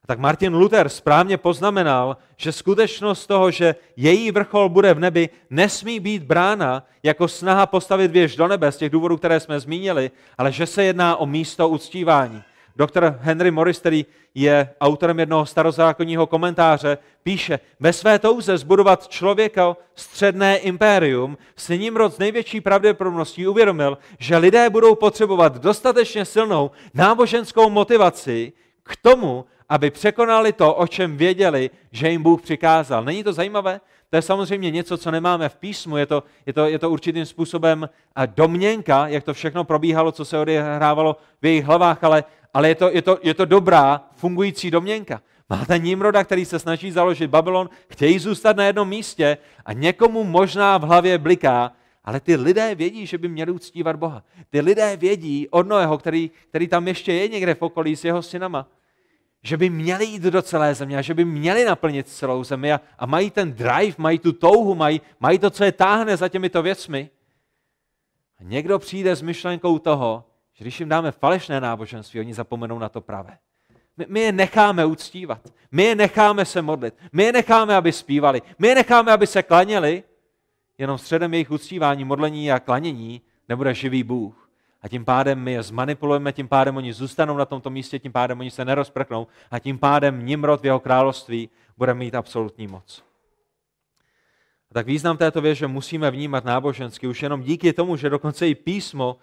Speaker 1: Tak Martin Luther správně poznamenal, že skutečnost toho, že její vrchol bude v nebi, nesmí být brána jako snaha postavit věž do nebe z těch důvodů, které jsme zmínili, ale že se jedná o místo uctívání. Doktor Henry Morris, který je autorem jednoho starozákonního komentáře, píše, ve své touze zbudovat člověka středné impérium si Nimrod s největší pravděpodobností uvědomil, že lidé budou potřebovat dostatečně silnou náboženskou motivaci k tomu, aby překonali to, o čem věděli, že jim Bůh přikázal. Není to zajímavé? To je samozřejmě něco, co nemáme v písmu, je to, je to, je to určitým způsobem domněnka, jak to všechno probíhalo, co se odehrávalo v jejich hlavách, ale, ale je, to, je, to, je to dobrá, fungující domněnka. Máte Nimroda, který se snaží založit Babylon, chtějí zůstat na jednom místě a někomu možná v hlavě bliká, ale ty lidé vědí, že by měli uctívat Boha. Ty lidé vědí od Noého, který, který tam ještě je někde v okolí s jeho synama, že by měli jít do celé země a že by měli naplnit celou zemi a, a mají ten drive, mají tu touhu, mají, mají to, co je táhne za těmito věcmi. A někdo přijde s myšlenkou toho, že když jim dáme falešné náboženství, oni zapomenou na to pravé. My, my je necháme uctívat, my je necháme se modlit, my je necháme, aby zpívali, my je necháme, aby se klaněli, jenom středem jejich uctívání, modlení a klanění nebude živý Bůh. A tím pádem my je zmanipulujeme, tím pádem oni zůstanou na tomto místě, tím pádem oni se nerozprknou a tím pádem Nimrod v jeho království bude mít absolutní moc. A tak význam této věže musíme vnímat nábožensky. Už jenom díky tomu, že dokonce i písmo,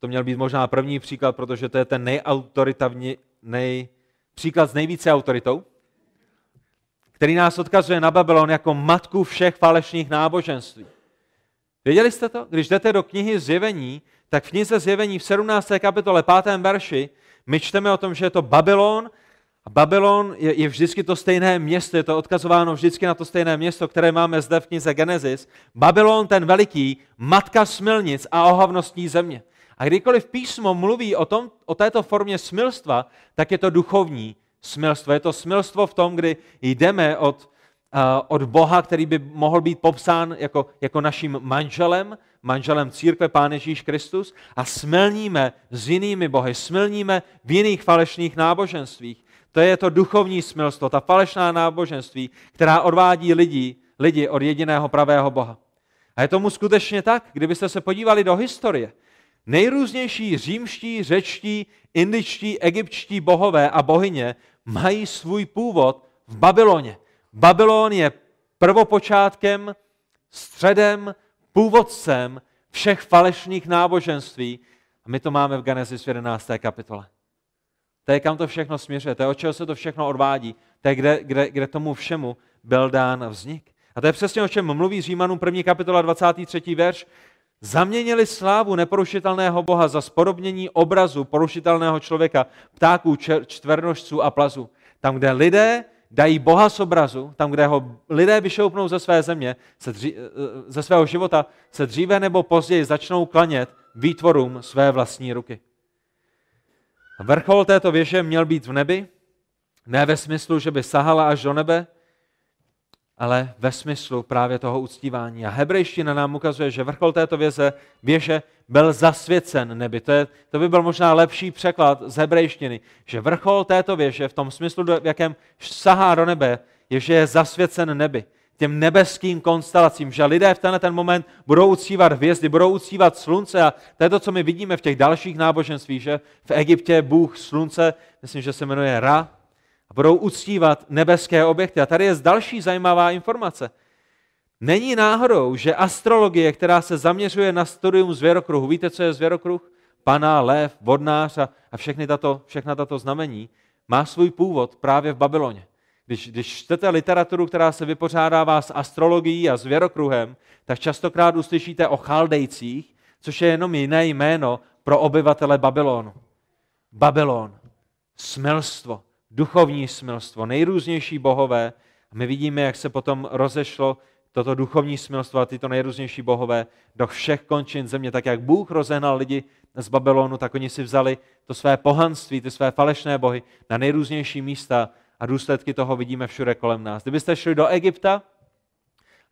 Speaker 1: to měl být možná první příklad, protože to je ten nejautoritavní, nej, příklad s nejvíce autoritou, který nás odkazuje na Babylon jako matku všech falešných náboženství. Věděli jste to? Když jdete do knihy Zjevení, tak v knize Zjevení v 17. kapitole 5. verši my čteme o tom, že je to Babylon a Babylon je, je vždycky to stejné město, je to odkazováno vždycky na to stejné město, které máme zde v knize Genesis. Babylon ten veliký, matka smilnic a ohavností země. A kdykoliv písmo mluví o, tom, o této formě smilstva, tak je to duchovní smilstvo. Je to smilstvo v tom, kdy jdeme od, uh, od Boha, který by mohl být popsán jako, jako naším manželem, manželem církve Pán Ježíš Kristus a smilníme s jinými bohy, smilníme v jiných falešných náboženstvích. To je to duchovní smilstvo, ta falešná náboženství, která odvádí lidi, lidi od jediného pravého Boha. A je tomu skutečně tak, kdybyste se podívali do historie. Nejrůznější římští, řečtí, indičtí, egyptští bohové a bohyně mají svůj původ v Babyloně. Babylon je prvopočátkem, středem, původcem všech falešných náboženství. A my to máme v Genesis 11. kapitole. To je, kam to všechno směřuje, to je, od čeho se to všechno odvádí, to je, kde, kde, kde tomu všemu byl dán vznik. A to je přesně o čem mluví Římanům 1. kapitola 23. verš. Zaměnili slávu neporušitelného Boha za spodobnění obrazu porušitelného člověka, ptáků, čtvernožců a plazu. Tam, kde lidé dají Boha z obrazu, tam, kde ho lidé vyšoupnou ze své země, se dří, eh, ze svého života, se dříve nebo později začnou klanět výtvorům své vlastní ruky. Vrchol této věže měl být v nebi, ne ve smyslu, že by sahala až do nebe, ale ve smyslu právě toho uctívání. A hebrejština nám ukazuje, že vrchol této věze, věže byl zasvěcen nebi. To, je, to by byl možná lepší překlad z hebrejštiny, že vrchol této věže v tom smyslu, v jakém sahá do nebe, je, že je zasvěcen nebi těm nebeským konstelacím, že lidé v tenhle ten moment budou uctívat hvězdy, budou uctívat slunce a to je to, co my vidíme v těch dalších náboženstvích, že v Egyptě Bůh slunce, myslím, že se jmenuje Ra, a budou uctívat nebeské objekty. A tady je další zajímavá informace. Není náhodou, že astrologie, která se zaměřuje na studium zvěrokruhu, víte, co je zvěrokruh? Pana, lev, vodnář a, a všechny tato, všechna tato znamení, má svůj původ právě v Babyloně. Když, když čtete literaturu, která se vypořádává s astrologií a s věrokruhem, tak častokrát uslyšíte o chaldejcích, což je jenom jiné jméno pro obyvatele Babylonu. Babylon, smilstvo, duchovní smilstvo, nejrůznější bohové. A my vidíme, jak se potom rozešlo toto duchovní smilstvo a tyto nejrůznější bohové do všech končin země. Tak jak Bůh rozehnal lidi z Babylonu, tak oni si vzali to své pohanství, ty své falešné bohy na nejrůznější místa a důsledky toho vidíme všude kolem nás. Kdybyste šli do Egypta,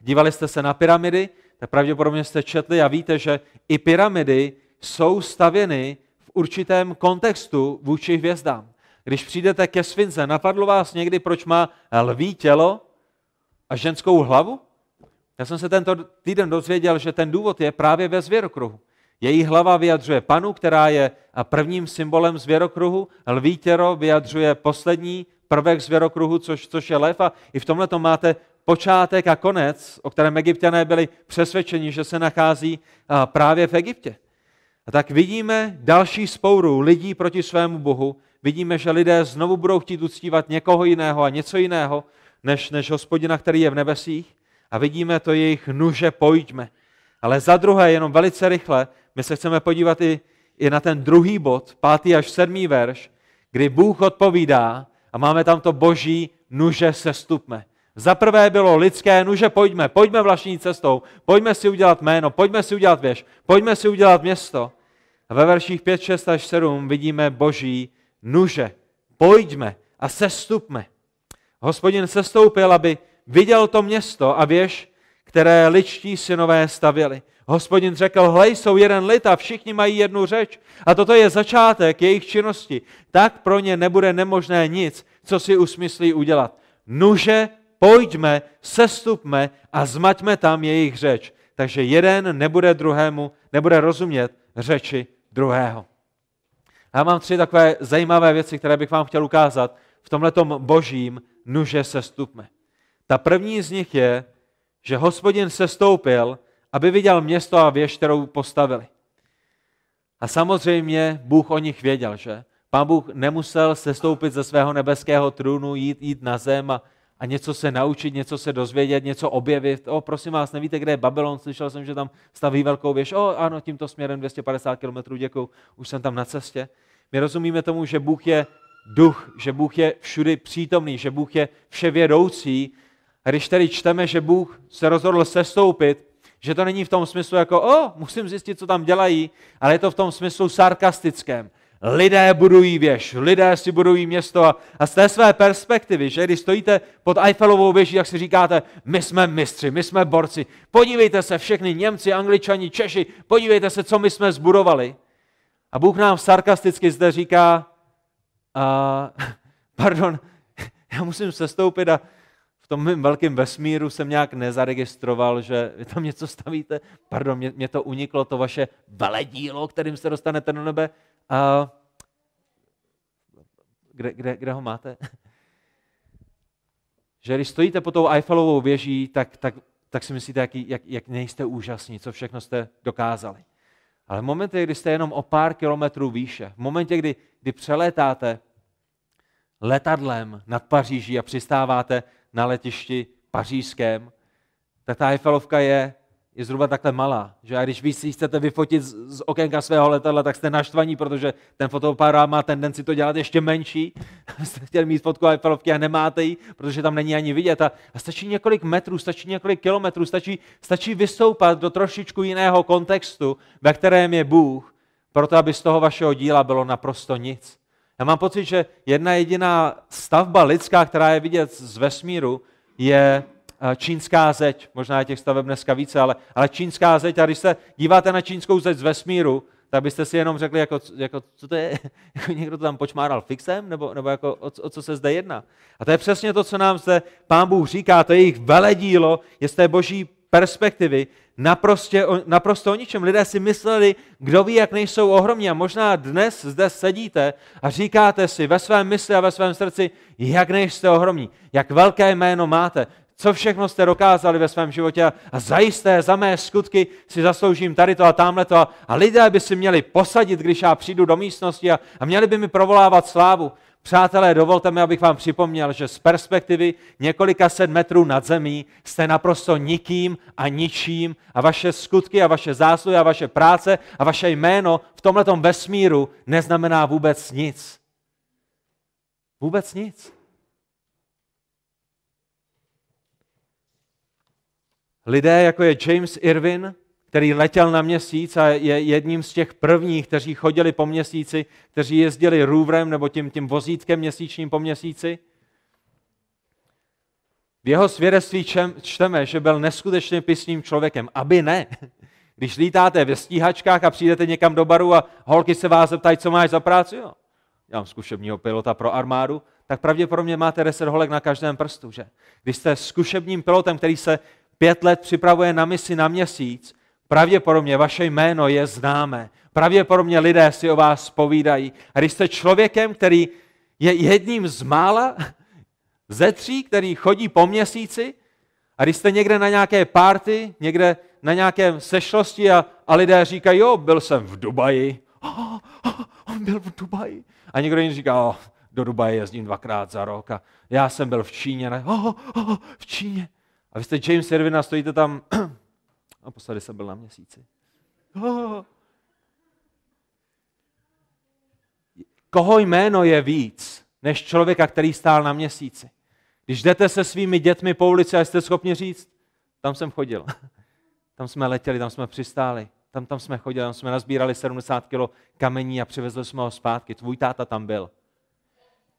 Speaker 1: dívali jste se na pyramidy, tak pravděpodobně jste četli a víte, že i pyramidy jsou stavěny v určitém kontextu vůči hvězdám. Když přijdete ke svince, napadlo vás někdy, proč má lví tělo a ženskou hlavu? Já jsem se tento týden dozvěděl, že ten důvod je právě ve zvěrokruhu. Její hlava vyjadřuje panu, která je prvním symbolem zvěrokruhu, lví tělo vyjadřuje poslední prvek zvěrokruhu, což, což je lev. A i v tomhle to máte počátek a konec, o kterém egyptiané byli přesvědčeni, že se nachází právě v Egyptě. A tak vidíme další spouru lidí proti svému Bohu. Vidíme, že lidé znovu budou chtít uctívat někoho jiného a něco jiného, než, než hospodina, který je v nebesích. A vidíme to jejich nuže, pojďme. Ale za druhé, jenom velice rychle, my se chceme podívat i, i na ten druhý bod, pátý až sedmý verš, kdy Bůh odpovídá a máme tam to boží nuže sestupme. Za prvé bylo lidské nuže, pojďme, pojďme vlastní cestou, pojďme si udělat jméno, pojďme si udělat věž, pojďme si udělat město. A ve verších 5, 6 až 7 vidíme boží nuže, pojďme a sestupme. Hospodin sestoupil, aby viděl to město a věž, které ličtí synové stavěli. Hospodin řekl, hlej, jsou jeden lid a všichni mají jednu řeč. A toto je začátek jejich činnosti. Tak pro ně nebude nemožné nic, co si usmyslí udělat. Nuže, pojďme, sestupme a zmaťme tam jejich řeč. Takže jeden nebude druhému, nebude rozumět řeči druhého. Já mám tři takové zajímavé věci, které bych vám chtěl ukázat v tomhletom božím nuže sestupme. Ta první z nich je, že hospodin se stoupil, aby viděl město a věž, kterou postavili. A samozřejmě Bůh o nich věděl, že? Pán Bůh nemusel sestoupit ze svého nebeského trůnu, jít, jít na zem a, a něco se naučit, něco se dozvědět, něco objevit. O, prosím vás, nevíte, kde je Babylon? Slyšel jsem, že tam staví velkou věž. O, ano, tímto směrem 250 km, děkuju, už jsem tam na cestě. My rozumíme tomu, že Bůh je duch, že Bůh je všudy přítomný, že Bůh je vševědoucí. A když tedy čteme, že Bůh se rozhodl sestoupit, že to není v tom smyslu jako, o, musím zjistit, co tam dělají, ale je to v tom smyslu sarkastickém. Lidé budují věž, lidé si budují město a, a z té své perspektivy, že když stojíte pod Eiffelovou věží, jak si říkáte, my jsme mistři, my jsme borci, podívejte se všechny Němci, Angličani, Češi, podívejte se, co my jsme zbudovali. A Bůh nám sarkasticky zde říká, a, pardon, já musím sestoupit a v tom mým velkém vesmíru jsem nějak nezaregistroval, že vy tam něco stavíte. Pardon, mě, mě to uniklo, to vaše veledílo, kterým se dostanete do nebe. Kde, kde, kde ho máte? že když stojíte pod tou Eiffelovou věží, tak, tak, tak si myslíte, jak, jak, jak nejste úžasní, co všechno jste dokázali. Ale v momentě, kdy jste jenom o pár kilometrů výše, v momentě, kdy, kdy přelétáte letadlem nad Paříží a přistáváte na letišti pařížském, tak ta Eiffelovka je, je zhruba takhle malá. Že a když vy si chcete vyfotit z, z okénka svého letadla, tak jste naštvaní, protože ten fotoaparát má tendenci to dělat ještě menší. jste chtěli mít fotku Eiffelovky a nemáte ji, protože tam není ani vidět. A, a stačí několik metrů, stačí několik kilometrů, stačí, stačí vystoupat do trošičku jiného kontextu, ve kterém je Bůh, proto aby z toho vašeho díla bylo naprosto nic. Já mám pocit, že jedna jediná stavba lidská, která je vidět z vesmíru, je čínská zeď. Možná je těch staveb dneska více, ale, ale čínská zeď. A když se díváte na čínskou zeď z vesmíru, tak byste si jenom řekli, jako, jako co to je, jako někdo to tam počmáral fixem, nebo, nebo jako, o, o co se zde jedná. A to je přesně to, co nám zde pán Bůh říká, to je jejich veledílo, je z té boží perspektivy naprosto, naprosto o ničem. Lidé si mysleli, kdo ví, jak nejsou ohromní. A možná dnes zde sedíte a říkáte si ve svém mysli a ve svém srdci, jak nejste ohromní, jak velké jméno máte, co všechno jste dokázali ve svém životě a zajisté za mé skutky si zasloužím tady to a tamhle to a, lidé by si měli posadit, když já přijdu do místnosti a, a měli by mi provolávat slávu. Přátelé, dovolte mi, abych vám připomněl, že z perspektivy několika set metrů nad zemí jste naprosto nikým a ničím a vaše skutky a vaše zásluhy a vaše práce a vaše jméno v tomto vesmíru neznamená vůbec nic. Vůbec nic. Lidé, jako je James Irwin, který letěl na měsíc a je jedním z těch prvních, kteří chodili po měsíci, kteří jezdili růvrem nebo tím, tím vozítkem měsíčním po měsíci. V jeho svědectví čteme, že byl neskutečně pisným člověkem. Aby ne. Když lítáte ve stíhačkách a přijdete někam do baru a holky se vás zeptají, co máš za práci, jo. Já mám zkušebního pilota pro armádu, tak pravděpodobně máte 10 holek na každém prstu, že? Když jste zkušebním pilotem, který se pět let připravuje na misi na měsíc, Pravděpodobně vaše jméno je známé. Pravděpodobně lidé si o vás povídají. A když jste člověkem, který je jedním z mála ze tří, který chodí po měsíci, a když jste někde na nějaké party, někde na nějakém sešlosti a, a lidé říkají, jo, byl jsem v Dubaji. Oh, oh, on byl v Dubaji. A někdo jiný říká, oh, do Dubaje jezdím dvakrát za rok a já jsem byl v Číně. Ne? Oh, oh, v Číně. A vy jste James Irvin a stojíte tam Naposledy jsem byl na měsíci. Oh. Koho jméno je víc, než člověka, který stál na měsíci? Když jdete se svými dětmi po ulici a jste schopni říct, tam jsem chodil, tam jsme letěli, tam jsme přistáli, tam, tam jsme chodili, tam jsme nazbírali 70 kilo kamení a přivezli jsme ho zpátky. Tvůj táta tam byl.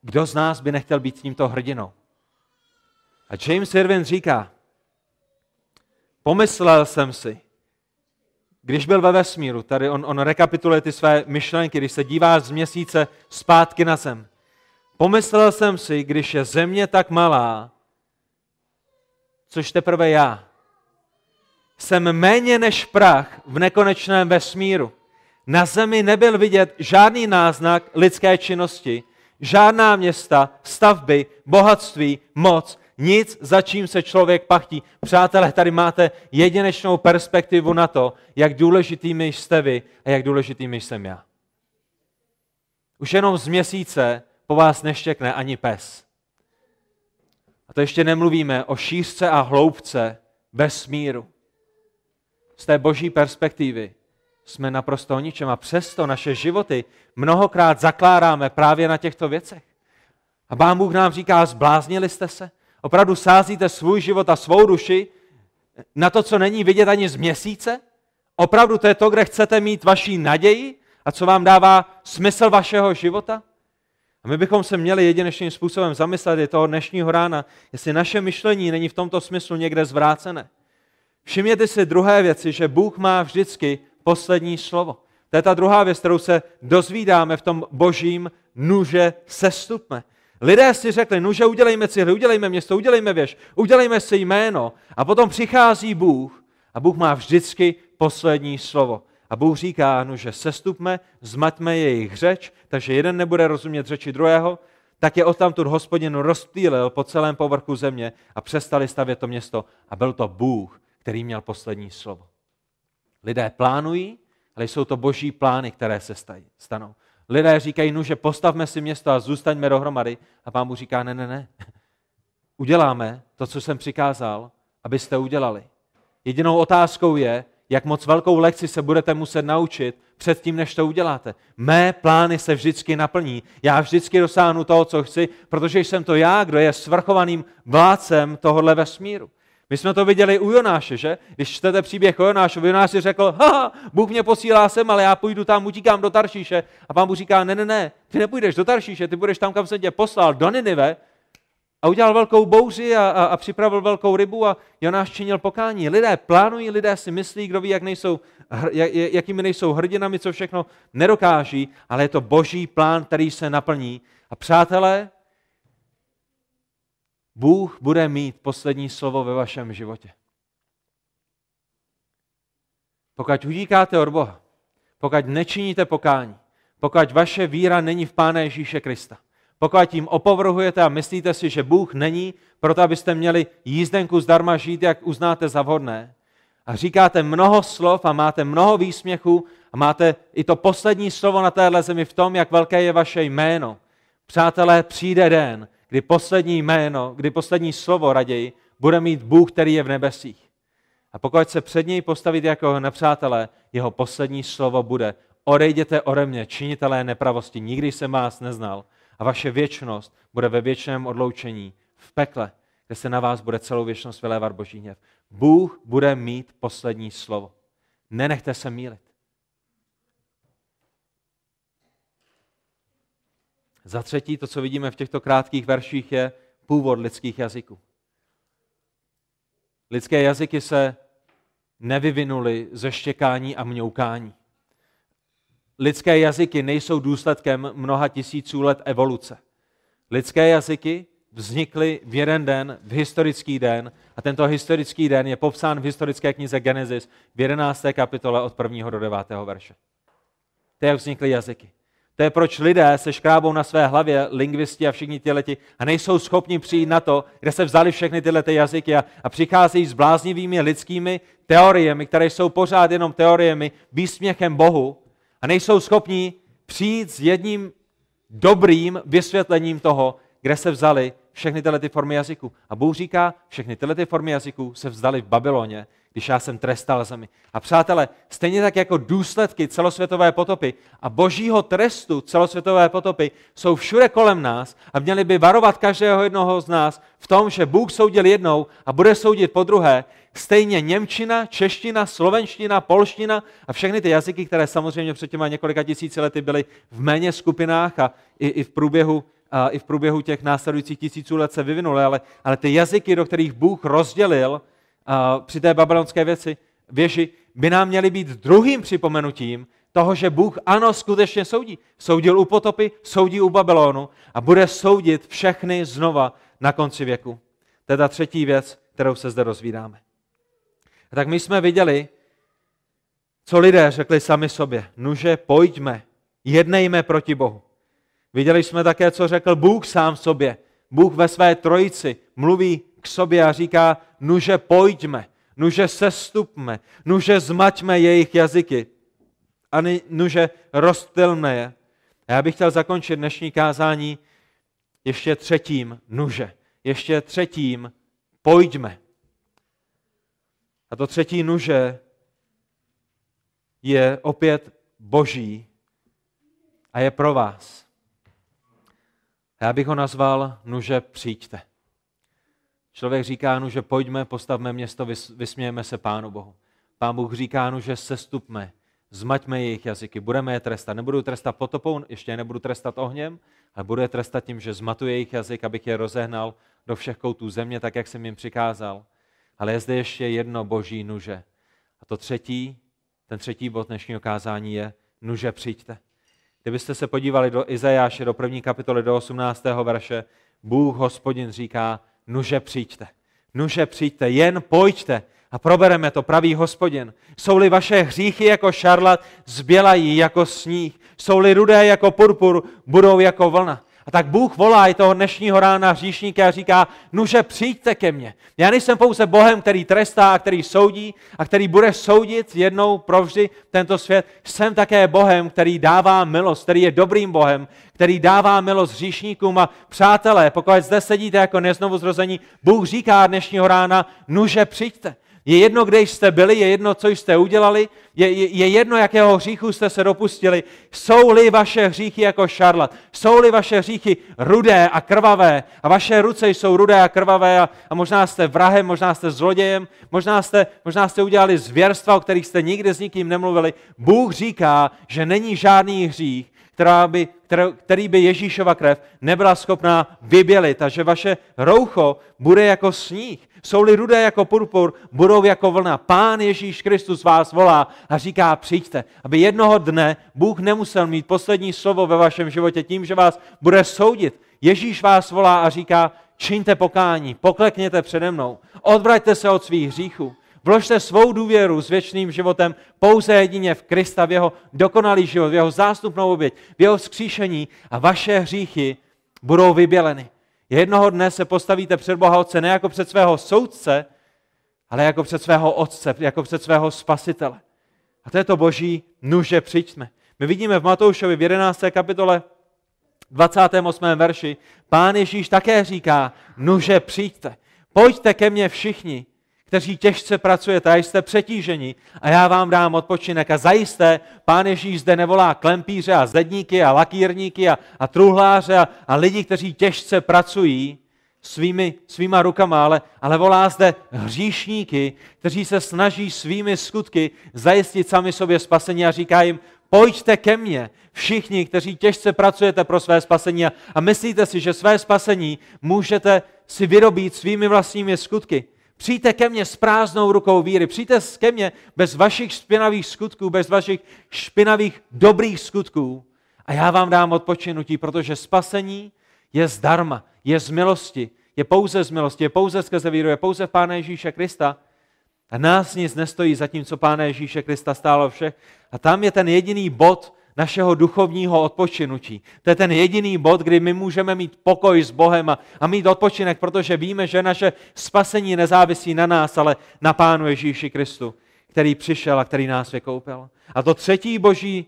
Speaker 1: Kdo z nás by nechtěl být tímto hrdinou? A James Irwin říká, Pomyslel jsem si, když byl ve vesmíru, tady on, on rekapituluje ty své myšlenky, když se díváš z měsíce zpátky na zem. Pomyslel jsem si, když je země tak malá, což teprve já, jsem méně než prach v nekonečném vesmíru. Na zemi nebyl vidět žádný náznak lidské činnosti, žádná města, stavby, bohatství, moc, nic, za čím se člověk pachtí. Přátelé, tady máte jedinečnou perspektivu na to, jak důležitými jste vy a jak důležitými jsem já. Už jenom z měsíce po vás neštěkne ani pes. A to ještě nemluvíme o šířce a hloubce vesmíru. Z té boží perspektivy jsme naprosto o ničem a přesto naše životy mnohokrát zakládáme právě na těchto věcech. A Pán Bůh nám říká, zbláznili jste se? Opravdu sázíte svůj život a svou duši na to, co není vidět ani z měsíce? Opravdu to je to, kde chcete mít vaší naději a co vám dává smysl vašeho života? A my bychom se měli jedinečným způsobem zamyslet i toho dnešního rána, jestli naše myšlení není v tomto smyslu někde zvrácené. Všimněte si druhé věci, že Bůh má vždycky poslední slovo. To je ta druhá věc, kterou se dozvídáme v tom božím nuže sestupme. Lidé si řekli, nuže udělejme cihly, udělejme město, udělejme věž, udělejme si jméno. A potom přichází Bůh a Bůh má vždycky poslední slovo. A Bůh říká, no, že sestupme, zmaťme jejich řeč, takže jeden nebude rozumět řeči druhého, tak je odtamtud hospodin rozptýlil po celém povrchu země a přestali stavět to město. A byl to Bůh, který měl poslední slovo. Lidé plánují, ale jsou to boží plány, které se stanou. Lidé říkají, no, že postavme si město a zůstaňme dohromady. A pán Bůh říká, ne, ne, ne. Uděláme to, co jsem přikázal, abyste udělali. Jedinou otázkou je, jak moc velkou lekci se budete muset naučit předtím, než to uděláte. Mé plány se vždycky naplní. Já vždycky dosáhnu toho, co chci, protože jsem to já, kdo je svrchovaným vládcem tohohle vesmíru. My jsme to viděli u Jonáše, že? Když čtete příběh o Jonášovi, Jonáš si řekl, ha, Bůh mě posílá sem, ale já půjdu tam, utíkám do Taršíše. A pán Bůh říká, ne, ne, ne, ty nepůjdeš do Taršíše, ty budeš tam, kam jsem tě poslal, do Ninive. A udělal velkou bouři a, a, a připravil velkou rybu a Jonáš činil pokání. Lidé plánují, lidé si myslí, kdo ví, jak nejsou, jak, jakými nejsou hrdinami, co všechno nedokáží, ale je to boží plán, který se naplní. A přátelé, Bůh bude mít poslední slovo ve vašem životě. Pokud utíkáte od Boha, pokud nečiníte pokání, pokud vaše víra není v Pána Ježíše Krista, pokud tím opovrhujete a myslíte si, že Bůh není, proto abyste měli jízdenku zdarma žít, jak uznáte za vhodné, a říkáte mnoho slov a máte mnoho výsměchů a máte i to poslední slovo na téhle zemi v tom, jak velké je vaše jméno. Přátelé, přijde den, kdy poslední jméno, kdy poslední slovo raději bude mít Bůh, který je v nebesích. A pokud se před něj postavit jako nepřátelé, jeho poslední slovo bude odejděte ode mě, činitelé nepravosti, nikdy jsem vás neznal. A vaše věčnost bude ve věčném odloučení, v pekle, kde se na vás bude celou věčnost vylévat boží hněv. Bůh bude mít poslední slovo. Nenechte se mílit. Za třetí, to, co vidíme v těchto krátkých verších, je původ lidských jazyků. Lidské jazyky se nevyvinuly ze štěkání a mňoukání. Lidské jazyky nejsou důsledkem mnoha tisíců let evoluce. Lidské jazyky vznikly v jeden den, v historický den, a tento historický den je popsán v historické knize Genesis v 11. kapitole od 1. do 9. verše. To je, jak vznikly jazyky. To je proč lidé se škrábou na své hlavě, lingvisti a všichni leti, a nejsou schopni přijít na to, kde se vzali všechny tyhle ty jazyky a, a přicházejí s bláznivými lidskými teoriemi, které jsou pořád jenom teoriemi, výsměchem Bohu a nejsou schopni přijít s jedním dobrým vysvětlením toho, kde se vzali všechny tyhle ty formy jazyků. A Bůh říká, všechny tyhle ty formy jazyků se vzdali v Babyloně, když já jsem trestal zemi. A přátelé, stejně tak jako důsledky celosvětové potopy a božího trestu celosvětové potopy jsou všude kolem nás a měli by varovat každého jednoho z nás v tom, že Bůh soudil jednou a bude soudit po druhé, stejně Němčina, čeština, slovenština, polština a všechny ty jazyky, které samozřejmě před těma několika tisíci lety byly v méně skupinách a i, i v průběhu a i v průběhu těch následujících tisíců let se vyvinuly, ale, ale ty jazyky, do kterých Bůh rozdělil při té babylonské věci, věži, by nám měly být druhým připomenutím toho, že Bůh ano, skutečně soudí. Soudil u potopy, soudí u Babylonu a bude soudit všechny znova na konci věku. To je ta třetí věc, kterou se zde rozvídáme. A tak my jsme viděli, co lidé řekli sami sobě. Nuže, pojďme, jednejme proti Bohu. Viděli jsme také, co řekl Bůh sám sobě. Bůh ve své trojici mluví k sobě a říká, nuže pojďme, nuže sestupme, nuže zmaťme jejich jazyky a nuže rozptylme je. A já bych chtěl zakončit dnešní kázání ještě třetím nuže, ještě třetím pojďme. A to třetí nuže je opět boží a je pro vás. Já bych ho nazval nuže přijďte. Člověk říká, nuže pojďme, postavme město, vysmějeme se Pánu Bohu. Pán Bůh říká, nuže sestupme, zmaťme jejich jazyky, budeme je trestat. Nebudu trestat potopou, ještě nebudu trestat ohněm, ale budu je trestat tím, že zmatu jejich jazyk, abych je rozehnal do všech koutů země, tak jak jsem jim přikázal. Ale je zde ještě jedno boží nuže. A to třetí, ten třetí bod dnešního kázání je nuže přijďte. Kdybyste se podívali do Izajáše, do první kapitoly, do 18. verše, Bůh, hospodin, říká, nuže přijďte. Nuže přijďte, jen pojďte a probereme to, pravý hospodin. Jsou-li vaše hříchy jako šarlat, zbělají jako sníh. Jsou-li rudé jako purpur, budou jako vlna. A tak Bůh volá i toho dnešního rána hříšníka a říká, nuže přijďte ke mně. Já nejsem pouze Bohem, který trestá a který soudí a který bude soudit jednou provždy tento svět. Jsem také Bohem, který dává milost, který je dobrým Bohem, který dává milost hříšníkům a přátelé, pokud zde sedíte jako neznovu zrození, Bůh říká dnešního rána, nuže přijďte. Je jedno, kde jste byli, je jedno, co jste udělali, je, je, je jedno, jakého hříchu jste se dopustili. Jsou-li vaše hříchy jako šarlat, jsou-li vaše hříchy rudé a krvavé a vaše ruce jsou rudé a krvavé a, a možná jste vrahem, možná jste zlodějem, možná jste, možná jste udělali zvěrstva, o kterých jste nikdy s nikým nemluvili. Bůh říká, že není žádný hřích, která by, který by Ježíšova krev nebyla schopná vybělit a že vaše roucho bude jako sníh. Jsou-li rudé jako purpur, budou jako vlna. Pán Ježíš Kristus vás volá a říká, přijďte, aby jednoho dne Bůh nemusel mít poslední slovo ve vašem životě tím, že vás bude soudit. Ježíš vás volá a říká, čiňte pokání, poklekněte přede mnou, odvraťte se od svých hříchů. Vložte svou důvěru s věčným životem pouze jedině v Krista, v jeho dokonalý život, v jeho zástupnou oběť, v jeho skříšení a vaše hříchy budou vyběleny. Jednoho dne se postavíte před Boha Otce ne jako před svého soudce, ale jako před svého Otce, jako před svého Spasitele. A to je to boží nuže přijďme. My vidíme v Matoušovi v 11. kapitole 28. verši, pán Ježíš také říká, nuže přijďte, pojďte ke mně všichni, kteří těžce pracujete a jste přetíženi a já vám dám odpočinek. A zajisté pán Ježíš zde nevolá klempíře a zedníky a lakírníky a, a truhláře a, a lidi, kteří těžce pracují svými, svýma rukama, ale, ale volá zde hříšníky, kteří se snaží svými skutky zajistit sami sobě spasení a říká jim, pojďte ke mně, všichni, kteří těžce pracujete pro své spasení a, a myslíte si, že své spasení můžete si vyrobit svými vlastními skutky. Přijďte ke mně s prázdnou rukou víry. Přijďte ke mně bez vašich špinavých skutků, bez vašich špinavých dobrých skutků. A já vám dám odpočinutí, protože spasení je zdarma, je z milosti, je pouze z milosti, je pouze skrze víru, je pouze v Pána Ježíše Krista. A nás nic nestojí za tím, co Pána Ježíše Krista stálo všech. A tam je ten jediný bod, našeho duchovního odpočinutí. To je ten jediný bod, kdy my můžeme mít pokoj s Bohem a, a mít odpočinek, protože víme, že naše spasení nezávisí na nás, ale na Pánu Ježíši Kristu, který přišel a který nás vykoupil. A to třetí boží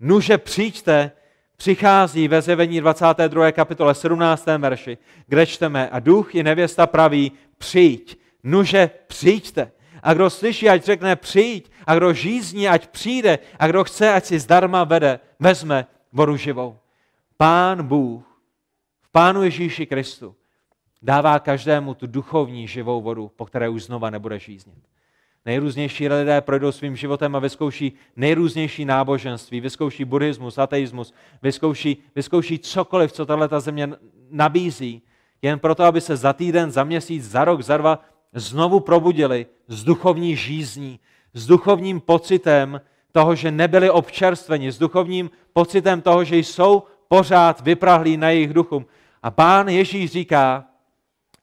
Speaker 1: nuže přijďte, přichází ve zjevení 22. kapitole 17. verši, kde čteme a duch i nevěsta praví, přijď, nuže přijďte. A kdo slyší, ať řekne přijď. A kdo žízní, ať přijde. A kdo chce, ať si zdarma vede, vezme vodu živou. Pán Bůh v Pánu Ježíši Kristu dává každému tu duchovní živou vodu, po které už znova nebude žíznit. Nejrůznější lidé projdou svým životem a vyzkouší nejrůznější náboženství, vyzkouší buddhismus, ateismus, vyzkouší, vyzkouší cokoliv, co tahle ta země nabízí, jen proto, aby se za týden, za měsíc, za rok, za dva znovu probudili z duchovní žízní, s duchovním pocitem toho, že nebyli občerstveni, s duchovním pocitem toho, že jsou pořád vyprahlí na jejich duchu. A pán Ježíš říká,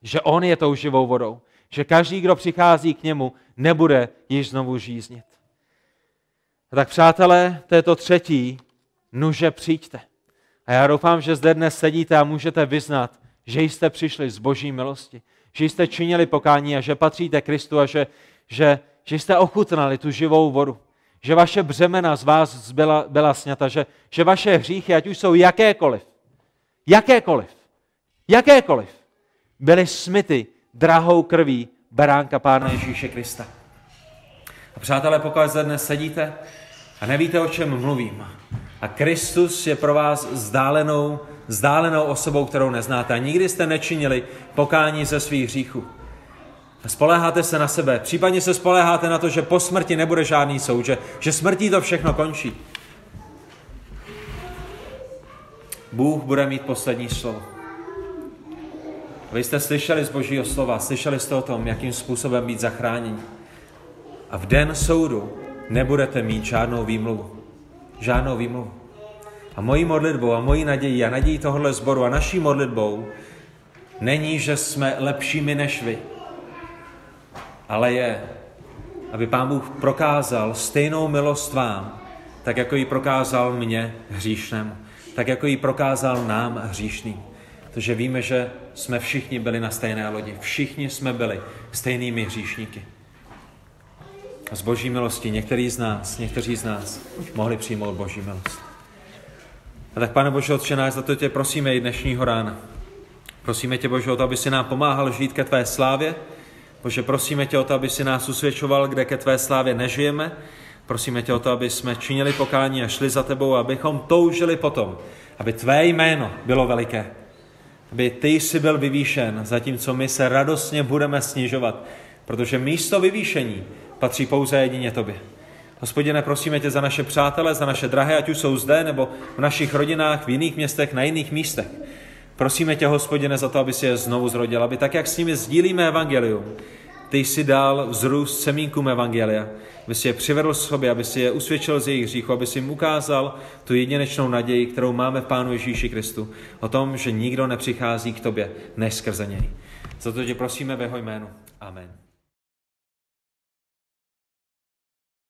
Speaker 1: že on je tou živou vodou, že každý, kdo přichází k němu, nebude již znovu žíznit. A tak přátelé, to je to třetí, nuže přijďte. A já doufám, že zde dnes sedíte a můžete vyznat, že jste přišli z boží milosti, že jste činili pokání a že patříte Kristu a že, že, že jste ochutnali tu živou vodu. Že vaše břemena z vás byla, byla sněta, že, že vaše hříchy, ať už jsou jakékoliv, jakékoliv, jakékoliv, byly smyty drahou krví beránka Pána Ježíše Krista. A přátelé, pokud zde dnes sedíte a nevíte, o čem mluvím, a Kristus je pro vás vzdálenou, vzdálenou osobou, kterou neznáte a nikdy jste nečinili pokání ze svých hříchů. Spoléháte se na sebe, případně se spoléháte na to, že po smrti nebude žádný soud, že, že smrtí to všechno končí. Bůh bude mít poslední slovo. Vy jste slyšeli z Božího slova, slyšeli jste o tom, jakým způsobem být zachráněni. A v den soudu nebudete mít žádnou výmluvu. Žádnou výmluvu. A mojí modlitbou a mojí nadějí a nadějí tohohle sboru a naší modlitbou není, že jsme lepšími než vy, ale je, aby Pán Bůh prokázal stejnou milost vám, tak jako ji prokázal mně hříšnému, tak jako ji prokázal nám hříšným. Protože víme, že jsme všichni byli na stejné lodi. Všichni jsme byli stejnými hříšníky. A z boží milosti některý z nás, někteří z nás mohli přijmout boží milost. A tak, pane Bože, Otče náš, za to tě prosíme i dnešního rána. Prosíme tě, Bože, o to, aby si nám pomáhal žít ke tvé slávě. Bože, prosíme tě o to, aby si nás usvědčoval, kde ke tvé slávě nežijeme. Prosíme tě o to, aby jsme činili pokání a šli za tebou, abychom toužili potom, aby tvé jméno bylo veliké aby ty jsi byl vyvýšen, zatímco my se radostně budeme snižovat, protože místo vyvýšení patří pouze jedině tobě. Hospodine, prosíme tě za naše přátele, za naše drahé, ať už jsou zde, nebo v našich rodinách, v jiných městech, na jiných místech. Prosíme tě, hospodine, za to, aby si je znovu zrodil, aby tak, jak s nimi sdílíme evangelium, ty jsi dal vzrůst semínkům Evangelia, aby si je přivedl sobě, aby si je usvědčil z jejich hříchu, aby si jim ukázal tu jedinečnou naději, kterou máme v Pánu Ježíši Kristu, o tom, že nikdo nepřichází k tobě než skrze něj. Za to tě prosíme ve jeho jménu. Amen.